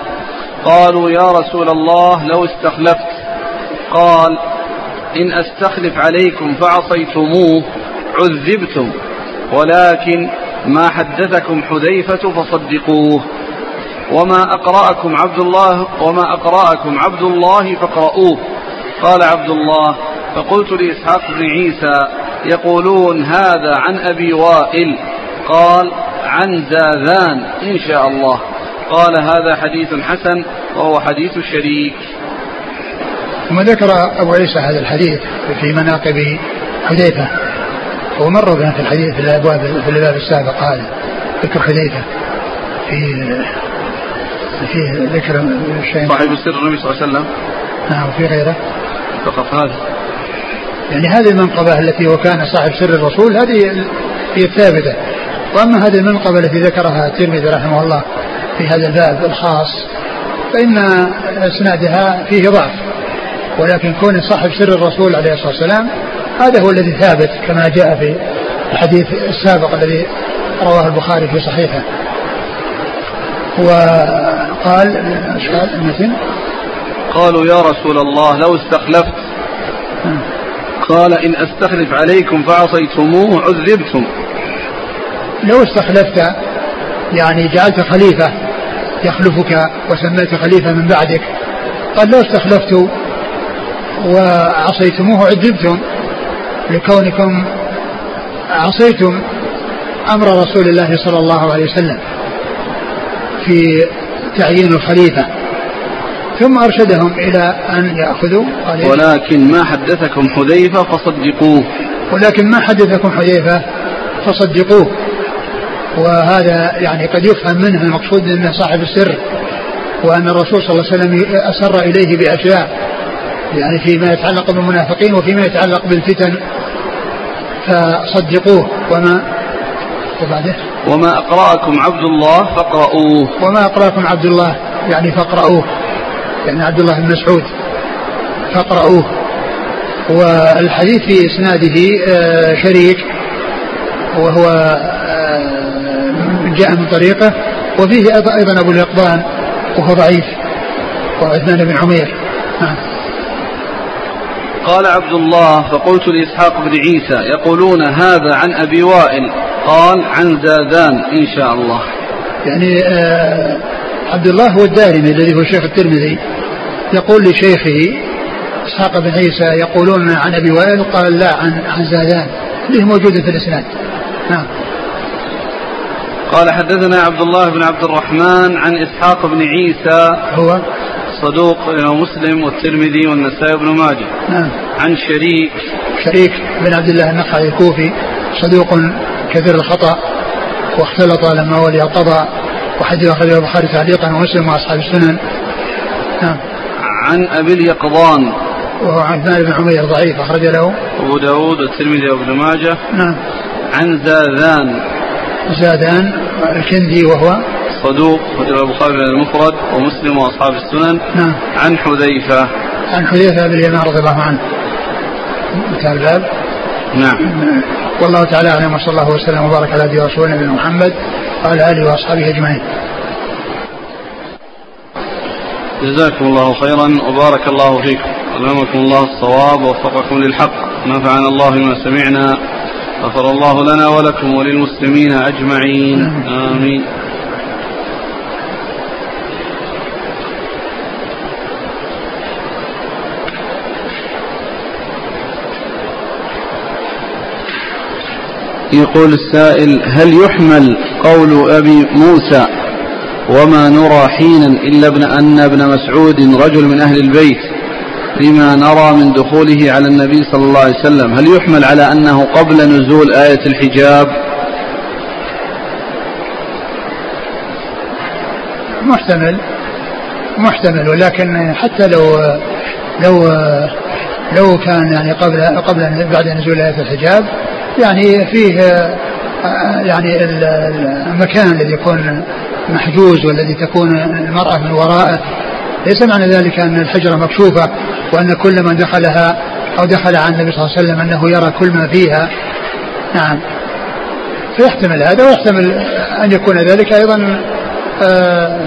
قالوا يا رسول الله لو استخلفت. قال إن أستخلف عليكم فعصيتموه عذبتم. ولكن ما حدثكم حذيفة فصدقوه. وما أقرأكم عبد الله وما أقرأكم عبد الله فاقرؤوه. قال عبد الله فقلت لإسحاق بن عيسى يقولون هذا عن أبي وائل. قال عن زاذان إن شاء الله. قال هذا حديث حسن وهو حديث الشريك ثم ذكر أبو عيسى هذا الحديث في مناقب حذيفة. ومر بنا في الحديث في الأبواب في الباب السابق هذا ذكر حذيفة في فيه ذكر شيء صاحب سر النبي صلى الله عليه وسلم. نعم وفي غيره. فقط هذا. يعني هذه المنقبة التي وكان صاحب سر الرسول هذه هي الثابتة. وأما هذه المنقبة التي ذكرها الترمذي رحمه الله في هذا الباب الخاص فإن إسنادها فيه ضعف. ولكن كون صاحب سر الرسول عليه الصلاة والسلام هذا هو الذي ثابت كما جاء في الحديث السابق الذي رواه البخاري في صحيحه. وقال؟ قالوا يا رسول الله لو استخلفت. قال إن أستخلف عليكم فعصيتموه عذبتم. لو استخلفت يعني جعلت خليفة يخلفك وسميت خليفة من بعدك قال لو استخلفت وعصيتموه عذبتم. لكونكم عصيتم أمر رسول الله صلى الله عليه وسلم في تعيين الخليفة ثم أرشدهم إلى أن يأخذوا ولكن ما حدثكم حذيفة فصدقوه. ولكن ما حدثكم حذيفة فصدقوه وهذا يعني قد يفهم منه المقصود انه صاحب السر وأن الرسول صلى الله عليه وسلم أسر إليه بأشياء. يعني فيما يتعلق بالمنافقين وفيما يتعلق بالفتن فصدقوه. وما وبعده. وما أقرأكم عبد الله فاقرؤوه. وما أقرأكم عبد الله يعني فاقرؤوه. يعني عبد الله بن مسعود فاقرؤوه. والحديث في إسناده آه، شريك وهو آه، جاء من طريقه. وفيه أيضا أبو اليقظان وهو ضعيف وعثمان بن عمير نعم. قال عبد الله فقلت لإسحاق بن عيسى يقولون هذا عن أبي وائل قال عن زادان إن شاء الله. يعني آه عبد الله هو الدارمي الذي هو شيخ الترمذي. يقول لشيخه إسحاق بن عيسى يقولون عن أبي وائل قال لا عن عن زادان اللي موجودة في الإسناد. نعم. قال حدثنا عبد الله بن عبد الرحمن عن إسحاق بن عيسى. هو؟ صدوق مسلم والترمذي والنسائي بن ماجه. نعم. عن شريك. شريك بن عبد الله النخعي الكوفي صدوق كثير الخطأ واختلط لما ولي القضاء وحديث أخرجه البخاري تعليقا ومسلم وأصحاب السنن. نعم. عن أبي اليقظان. وهو عثمان بن عمير ضعيف أخرج له. أبو داود والترمذي وابن ماجه. نعم. عن زادان زادان الكندي وهو صدوق وجرى البخاري المفرد ومسلم وأصحاب السنن نعم. عن حذيفة. عن حذيفة بن اليمان رضي الله عنه. انتهى الباب. نعم. والله تعالى أعلم وصلى الله وسلم وبارك على نبينا ورسوله نبينا محمد وعلى آله وأصحابه أجمعين. جزاكم الله خيرا وبارك الله فيكم. علمكم الله الصواب ووفقكم للحق. نفعنا الله بما سمعنا. غفر الله لنا ولكم وللمسلمين أجمعين. آمين. يقول السائل هل يحمل قول أبي موسى وما نرى حينا إلا ابن أن ابن مسعود رجل من أهل البيت لما نرى من دخوله على النبي صلى الله عليه وسلم؟ هل يحمل على أنه قبل نزول آية الحجاب؟ محتمل محتمل ولكن حتى لو لو لو كان يعني قبل قبل بعد نزول آية الحجاب يعني فيه يعني المكان الذي يكون محجوز والذي تكون المرأة من وراءه. ليس معنى ذلك أن الحجرة مكشوفة وأن كل من دخلها أو دخل على النبي صلى الله عليه وسلم أنه يرى كل ما فيها. نعم. فيحتمل هذا ويحتمل أن يكون ذلك أيضا آآ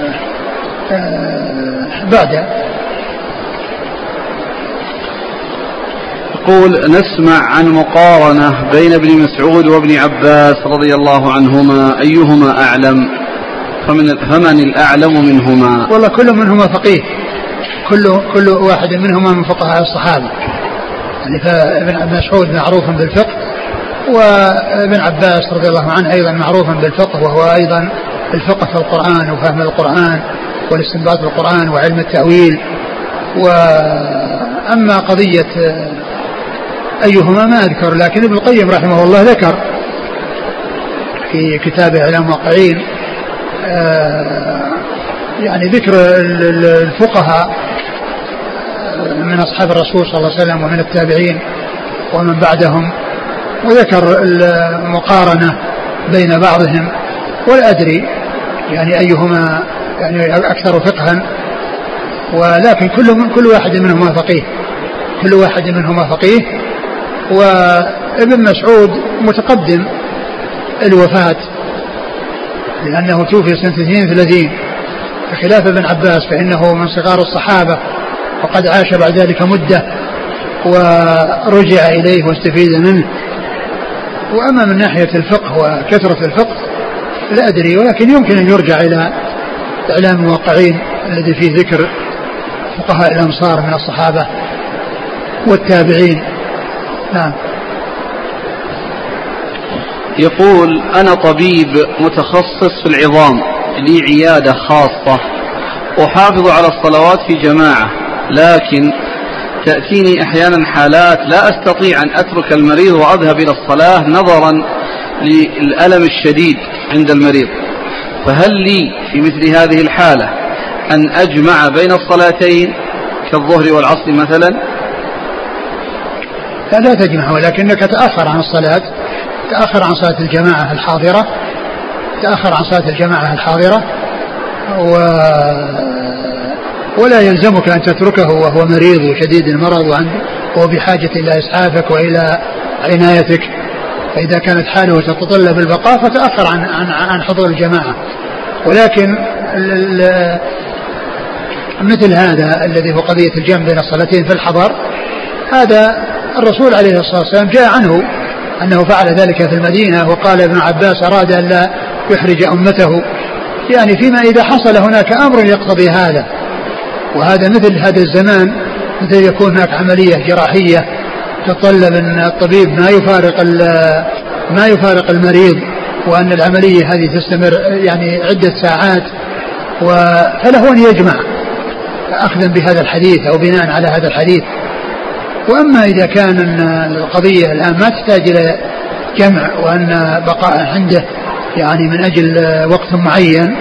آآ بعد. يقول نسمع عن مقارنة بين ابن مسعود وابن عباس رضي الله عنهما أيهما أعلم؟ فمن فمن الأعلم منهما؟ والله كل منهما فقيه. كل كل واحد منهما من فقهاء الصحابة. يعني فابن مسعود معروف بالفقه وابن عباس رضي الله عنه أيضا معروف بالفقه وهو أيضا الفقه في القرآن وفهم القرآن والاستنباط بالقرآن وعلم التأويل. وأما قضية أيهما ما أذكر لكن ابن القيم رحمه الله ذكر في كتابه إعلام الواقعين آه، يعني ذكر الفقهاء من أصحاب الرسول صلى الله عليه وسلم ومن التابعين ومن بعدهم وذكر المقارنة بين بعضهم ولا أدري يعني أيهما يعني أكثر فقها ولكن كل كل واحد منهما فقيه كل واحد منهما فقيه وابن مسعود متقدم الوفاة لأنه توفي سنة 32 بخلاف ابن عباس فإنه من صغار الصحابة وقد عاش بعد ذلك مدة ورجع إليه واستفيد منه. وأما من ناحية الفقه وكثرة الفقه لا أدري ولكن يمكن أن يرجع إلى إعلام الموقعين الذي فيه ذكر فقهاء الأمصار من الصحابة والتابعين. نعم. يقول أنا طبيب متخصص في العظام لي عيادة خاصة أحافظ على الصلوات في جماعة لكن تأتيني أحيانا حالات لا أستطيع أن أترك المريض وأذهب إلى الصلاة نظرا للألم الشديد عند المريض. فهل لي في مثل هذه الحالة أن أجمع بين الصلاتين كالظهر والعصر مثلا؟ لا لا تجمع ولكنك تأخر عن الصلاة تأخر عن صلاة الجماعة الحاضرة تأخر عن صلاة الجماعة الحاضرة و ولا يلزمك أن تتركه وهو مريض وشديد المرض وهو بحاجة إلى إسعافك وإلى عنايتك. فإذا كانت حاله تتطلب البقاء فتأخر عن عن عن حضور الجماعة. ولكن مثل هذا الذي هو قضية الجمع بين الصلاتين في الحضر هذا الرسول عليه الصلاة والسلام جاء عنه أنه فعل ذلك في المدينة وقال ابن عباس أراد أن لا يحرج أمته. يعني فيما إذا حصل هناك أمر يقتضي هذا. وهذا مثل هذا الزمان مثل يكون هناك عملية جراحية تتطلب أن الطبيب ما يفارق ما يفارق المريض وأن العملية هذه تستمر يعني عدة ساعات. فله أن يجمع أخذا بهذا الحديث أو بناء على هذا الحديث. وأما إذا كان القضية الآن ما تحتاج إلى جمع وأن بقاء عنده يعني من أجل وقت معين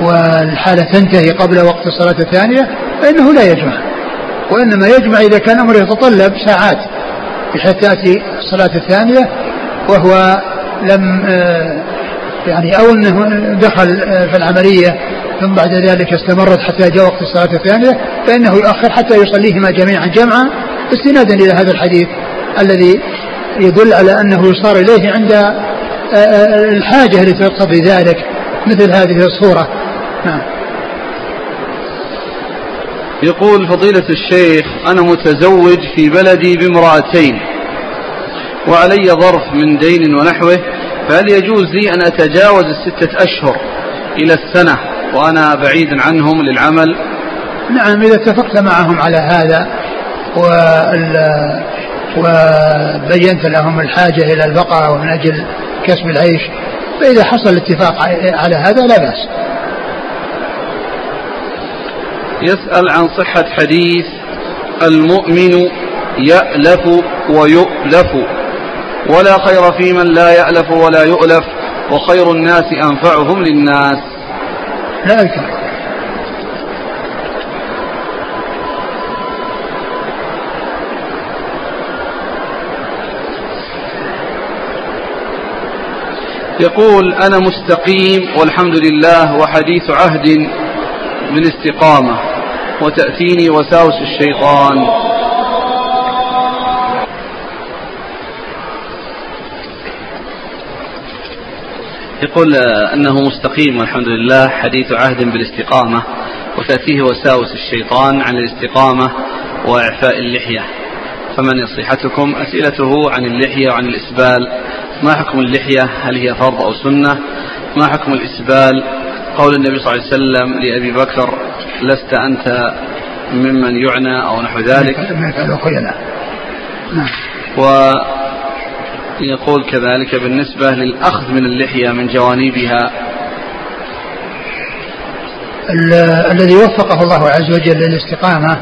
والحالة تنتهي قبل وقت الصلاة الثانية فإنه لا يجمع. وإنما يجمع إذا كان أمره يتطلب ساعات بحيث تأتي الصلاة الثانية وهو لم آه، يعني أو أنه دخل آه، في العملية ثم بعد ذلك استمرت حتى جاء وقت الصلاة الثانية فإنه يؤخر حتى يصليهما جميعا جمعا استنادا إلى هذا الحديث الذي يدل على أنه يصار إليه عند آه، الحاجة التي تقتضي ذلك مثل هذه الصورة. نعم. يقول فضيلة الشيخ أنا متزوج في بلدي بامرأتين وعلي ظرف من دين ونحوه فهل يجوز لي أن أتجاوز الستة أشهر إلى السنة وأنا بعيد عنهم للعمل؟ نعم إذا اتفقت معهم على هذا وبينت لهم الحاجة إلى البقاء ومن أجل كسب العيش. فإذا حصل الاتفاق على هذا لا بأس. يسأل عن صحة حديث المؤمن يألف ويؤلف. ولا خير في من لا يألف ولا يؤلف وخير الناس أنفعهم للناس. لا أذكر. يقول أنا مستقيم والحمد لله وحديث عهد بالاستقامة وتأتيني وساوس الشيطان. يقول أنه مستقيم والحمد لله حديث عهد بالاستقامة وتأتيه وساوس الشيطان عن الاستقامة وإعفاء اللحية. فمن نصيحتكم؟ أسئلته عن اللحية وعن الإسبال. ما حكم اللحية؟ هل هي فرض أو سنة؟ ما حكم الإسبال؟ قول النبي صلى الله عليه وسلم لأبي بكر لست أنت ممن يعنى أو نحو ذلك؟ نعم ويقول كذلك بالنسبة للأخذ من اللحية من جوانبها الذي وفقه الله عز وجل للاستقامة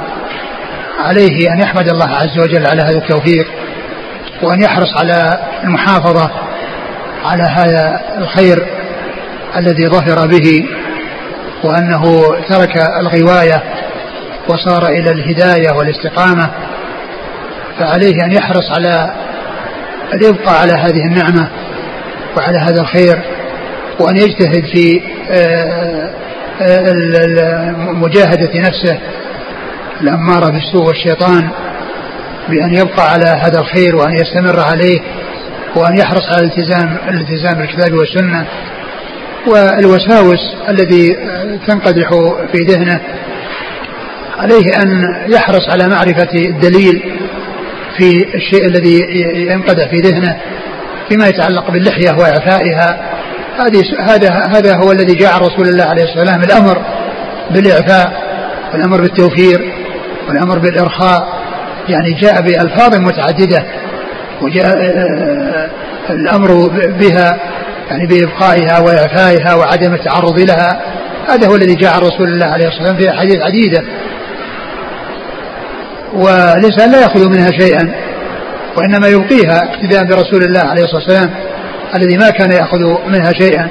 عليه أن يحمد الله عز وجل على هذا التوفيق. وأن يحرص على المحافظة على هذا الخير الذي ظفر به وأنه ترك الغواية وصار إلى الهداية والاستقامة فعليه أن يحرص على الإبقاء على هذه النعمة وعلى هذا الخير وأن يجتهد في آه، آه، مجاهدة نفسه الأمارة بالسوء والشيطان بأن يبقى على هذا الخير وأن يستمر عليه وأن يحرص على الالتزام الالتزام بالكتاب والسنة. والوساوس الذي تنقدح في ذهنه عليه أن يحرص على معرفة الدليل في الشيء الذي ينقدح في ذهنه فيما يتعلق باللحية وإعفائها. هذه هذا هذا هو الذي جاء رسول الله عليه والسلام الأمر بالإعفاء والأمر بالتوفير والأمر بالإرخاء. يعني جاء بألفاظ متعددة وجاء الأمر بها يعني بإبقائها وإعفائها وعدم التعرض لها هذا هو الذي جاء رسول الله عليه الصلاة والسلام في أحاديث عديدة. والإنسان لا يأخذ منها شيئا وإنما يبقيها اقتداء برسول الله عليه الصلاة والسلام الذي ما كان يأخذ منها شيئا.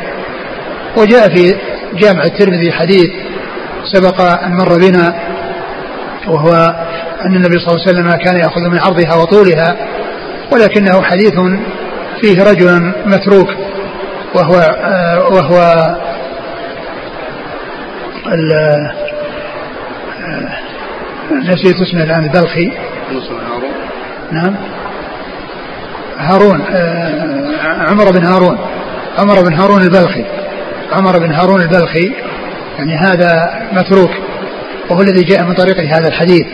وجاء في جامع الترمذي حديث سبق أن مر بنا وهو أن النبي صلى الله عليه وسلم كان يأخذ من عرضها وطولها ولكنه حديث فيه رجل متروك وهو آه وهو آه نسيت اسمه الآن البلخي. نعم. هارون آه عمر بن هارون عمر بن هارون البلخي عمر بن هارون البلخي يعني هذا متروك. وهو الذي جاء من طريق هذا الحديث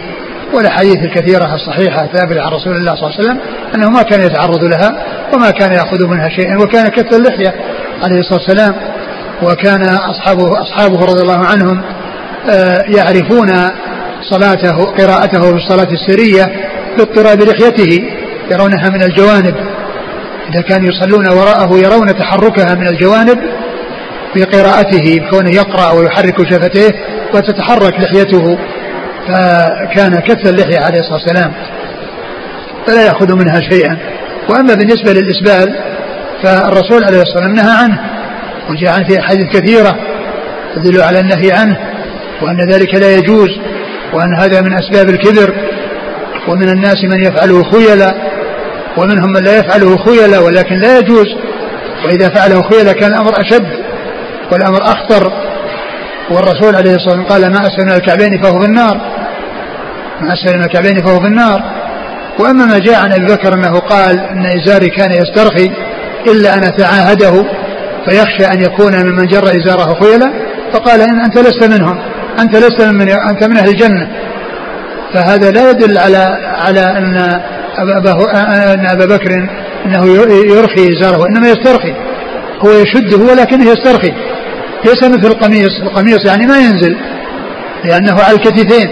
والأحاديث الكثيرة الصحيحة الثابته عن رسول الله صلى الله عليه وسلم أنه ما كان يتعرض لها وما كان يأخذ منها شيئا وكان كث اللحية عليه الصلاة والسلام وكان أصحابه أصحابه رضي الله عنهم آه، يعرفون صلاته قراءته في الصلاة السرية باضطراب لحيته يرونها من الجوانب. إذا كانوا يصلون وراءه يرون تحركها من الجوانب في قراءته بكونه يقرأ ويحرك شفتيه وتتحرك لحيته فكان كث اللحية عليه الصلاة والسلام. فلا يأخذ منها شيئا. وأما بالنسبة للإسبال فالرسول عليه الصلاة والسلام نهى عنه وجاء عنه في أحاديث كثيرة تدل على النهي عنه وأن ذلك لا يجوز وأن هذا من أسباب الكبر ومن الناس من يفعله خيلا ومنهم من لا يفعله خيلا ولكن لا يجوز. وإذا فعله خيلا كان الأمر أشد. والأمر أخطر. والرسول عليه الصلاة والسلام قال ما أسفل من الكعبين فهو في النار. ما أسفل من الكعبين فهو في النار. وأما ما جاء عن أبي بكر أنه قال أن إزاري كان يسترخي إلا أن أتعاهده فيخشى أن يكون ممن جر إزاره خيلا. فقال إن أنت لست منهم أنت لست من أنت من أهل الجنة. فهذا لا يدل على على أن أبا, أن أبا بكر أنه يرخي إزاره وإنما يسترخي. هو يشده ولكنه يسترخي. ليس مثل القميص القميص يعني ما ينزل لأنه على الكتفين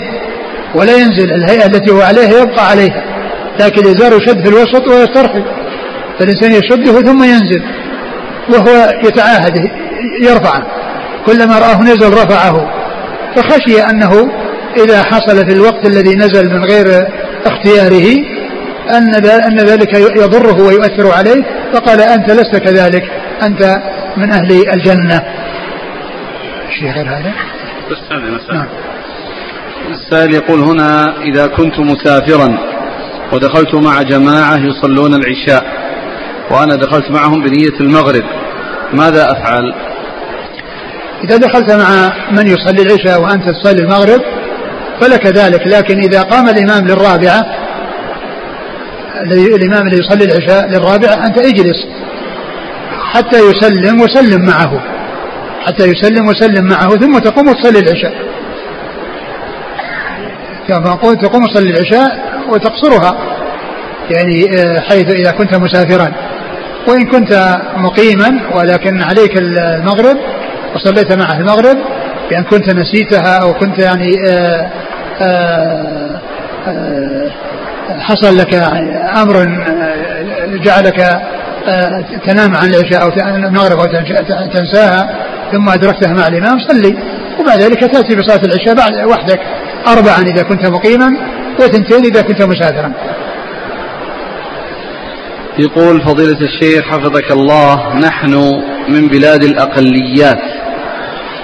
ولا ينزل الهيئة التي هو عليها يبقى عليها لكن الإزار يشد في الوسط ويسترخي فالإنسان يشده ثم ينزل وهو يتعاهد يرفعه كلما رآه نزل رفعه فخشي أنه إذا حصل في الوقت الذي نزل من غير اختياره أن أن ذلك يضره ويؤثر عليه فقال أنت لست كذلك أنت من أهل الجنة. شيء غير هذا؟ بس هذه مسألة. نعم. السائل يقول هنا إذا كنت مسافرا ودخلت مع جماعة يصلون العشاء وأنا دخلت معهم بنية المغرب ماذا أفعل؟ إذا دخلت مع من يصلي العشاء وأنت تصلي المغرب فلك ذلك لكن إذا قام الإمام للرابعة الإمام الذي يصلي العشاء للرابعة أنت اجلس حتى يسلم وسلم معه. حتى يسلم وسلم معه ثم تقوم وتصلي العشاء. كما قلت تقوم وتصلي العشاء وتقصرها يعني آه، حيث إذا كنت مسافرا. وإن كنت مقيما ولكن عليك المغرب وصليت معه المغرب بأن كنت نسيتها أو كنت يعني آه، آه، حصل لك أمر جعلك تنام عن العشاء أو المغرب أو تنساها ثم أدركتها مع الإمام صلي. وبعد ذلك تأتي بصلاة العشاء بعد وحدك أربعا إذا كنت مقيما وثنتين إذا كنت مسافرا. يقول فضيلة الشيخ حفظك الله نحن من بلاد الأقليات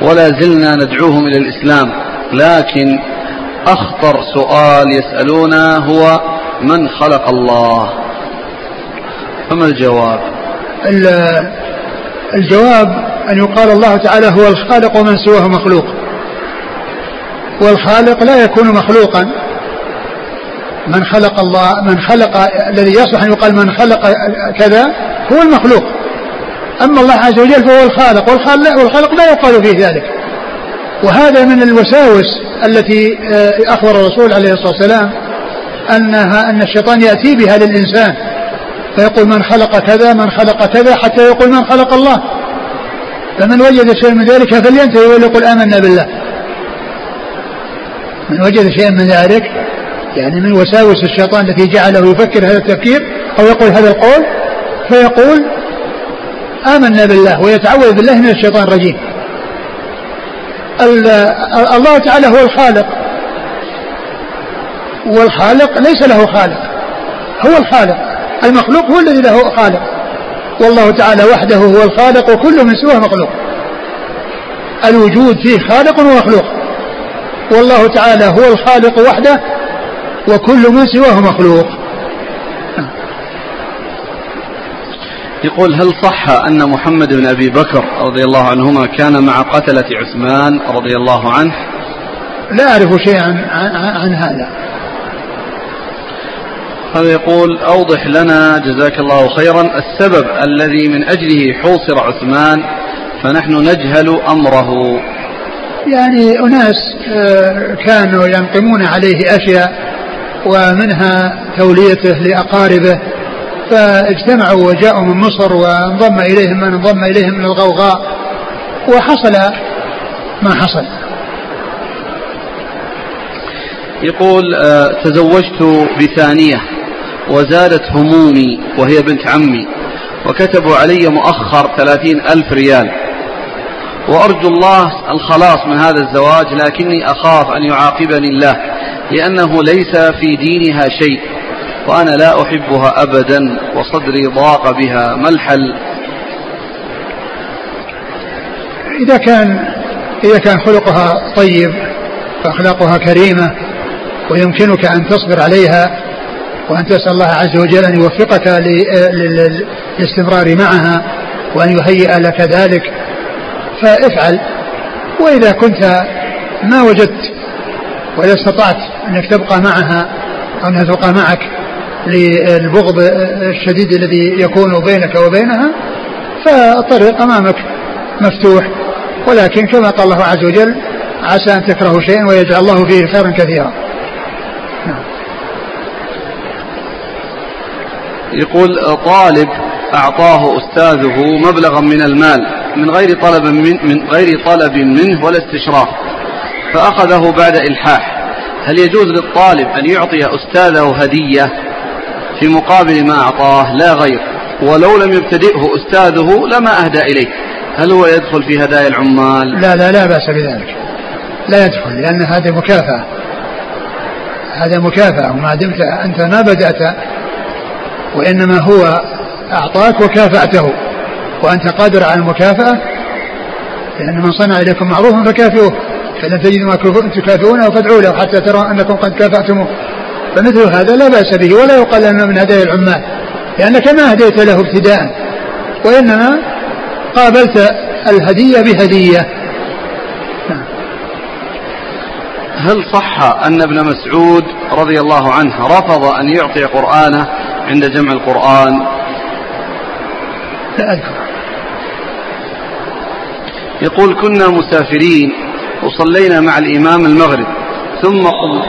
ولا زلنا ندعوهم إلى الإسلام لكن أخطر سؤال يسألونه هو من خلق الله؟ فما الجواب؟ الجواب أن يقال الله تعالى هو الخالق ومن سواه مخلوق. والخالق لا يكون مخلوقا. من خلق الله من خلق الذي يصلح أن يقال من خلق كذا هو المخلوق. أما الله عز وجل فهو الخالق والخالق, لا يقال فيه ذلك. وهذا من الوساوس التي آه، أخبر الرسول عليه الصلاة والسلام أنها أن الشيطان يأتي بها للإنسان. فيقول من خلق كذا من خلق كذا حتى يقول من خلق الله. فمن وجد شيئا من ذلك فلينتهي وليقل آمنا بالله. من وجد شيئا من ذلك يعني من وساوس الشيطان التي جعله يفكر هذا التفكير أو يقول هذا القول فيقول آمنا بالله ويتعوذ بالله من الشيطان الرجيم. الله تعالى هو الخالق. والخالق ليس له خالق هو الخالق. المخلوق هو الذي له خالق. والله تعالى وحده هو الخالق وكل من سواه مخلوق. الوجود فيه خالق ومخلوق. والله تعالى هو الخالق وحده وكل من سواه مخلوق. يقول هل صح أن محمد بن أبي بكر رضي الله عنهما كان مع قتلة عثمان رضي الله عنه؟ لا أعرف شيئا عن, عن, عن هذا. هذا يقول أوضح لنا جزاك الله خيرا السبب الذي من أجله حوصر عثمان فنحن نجهل أمره. يعني أناس آه، كانوا ينقمون عليه أشياء ومنها توليته لأقاربه فاجتمعوا وجاءوا من مصر وانضم إليهم من انضم إليهم من الغوغاء وحصل ما حصل. يقول آه، تزوجت بثانية وزادت همومي وهي بنت عمي وكتبوا علي مؤخر ثلاثين ألف ريال. وأرجو الله الخلاص من هذا الزواج لكني أخاف أن يعاقبني الله لأنه ليس في دينها شيء وأنا لا أحبها أبدا وصدري ضاق بها. ما الحل؟ إذا كان إذا كان خلقها طيب وأخلاقها كريمة ويمكنك أن تصبر عليها وأن تسأل الله عز وجل أن يوفقك للاستمرار معها وأن يهيئ لك ذلك. فافعل. وإذا كنت ما وجدت وإذا استطعت أنك تبقى معها أو أنها تبقى معك للبغض الشديد الذي يكون بينك وبينها فالطريق أمامك مفتوح. ولكن كما قال الله عز وجل عسى أن تكرهوا شيئا ويجعل الله فيه خيرا كثيرا. يقول طالب أعطاه أستاذه مبلغا من المال من غير طلب من, من غير طلب منه ولا استشراف فأخذه بعد إلحاح. هل يجوز للطالب أن يعطي أستاذه هدية في مقابل ما أعطاه؟ لا غير. ولو لم يبتدئه أستاذه لما أهدى إليه هل هو يدخل في هدايا العمال؟ لا لا لا بأس بذلك. لا يدخل لأن هذه مكافأة. هذا مكافأة. وما دمت أنت ما بدأت وإنما هو أعطاك وكافأته. وأنت قادر على المكافأة لأن من صنع إليكم معروفا فكافئوه. فلن تجدوا ما تكافئونه فادعوا له حتى ترى أنكم قد كافأتموه. فمثل هذا لا بأس به ولا يقال أنه من هدايا العمال لأنك ما هديت له ابتداء. وإنما قابلت الهدية بهدية. هل صح أن ابن مسعود رضي الله عنه رفض أن يعطي قرآنه عند جمع القرآن؟ لا أذكر يقول كنا مسافرين وصلينا مع الإمام المغرب ثم قمنا.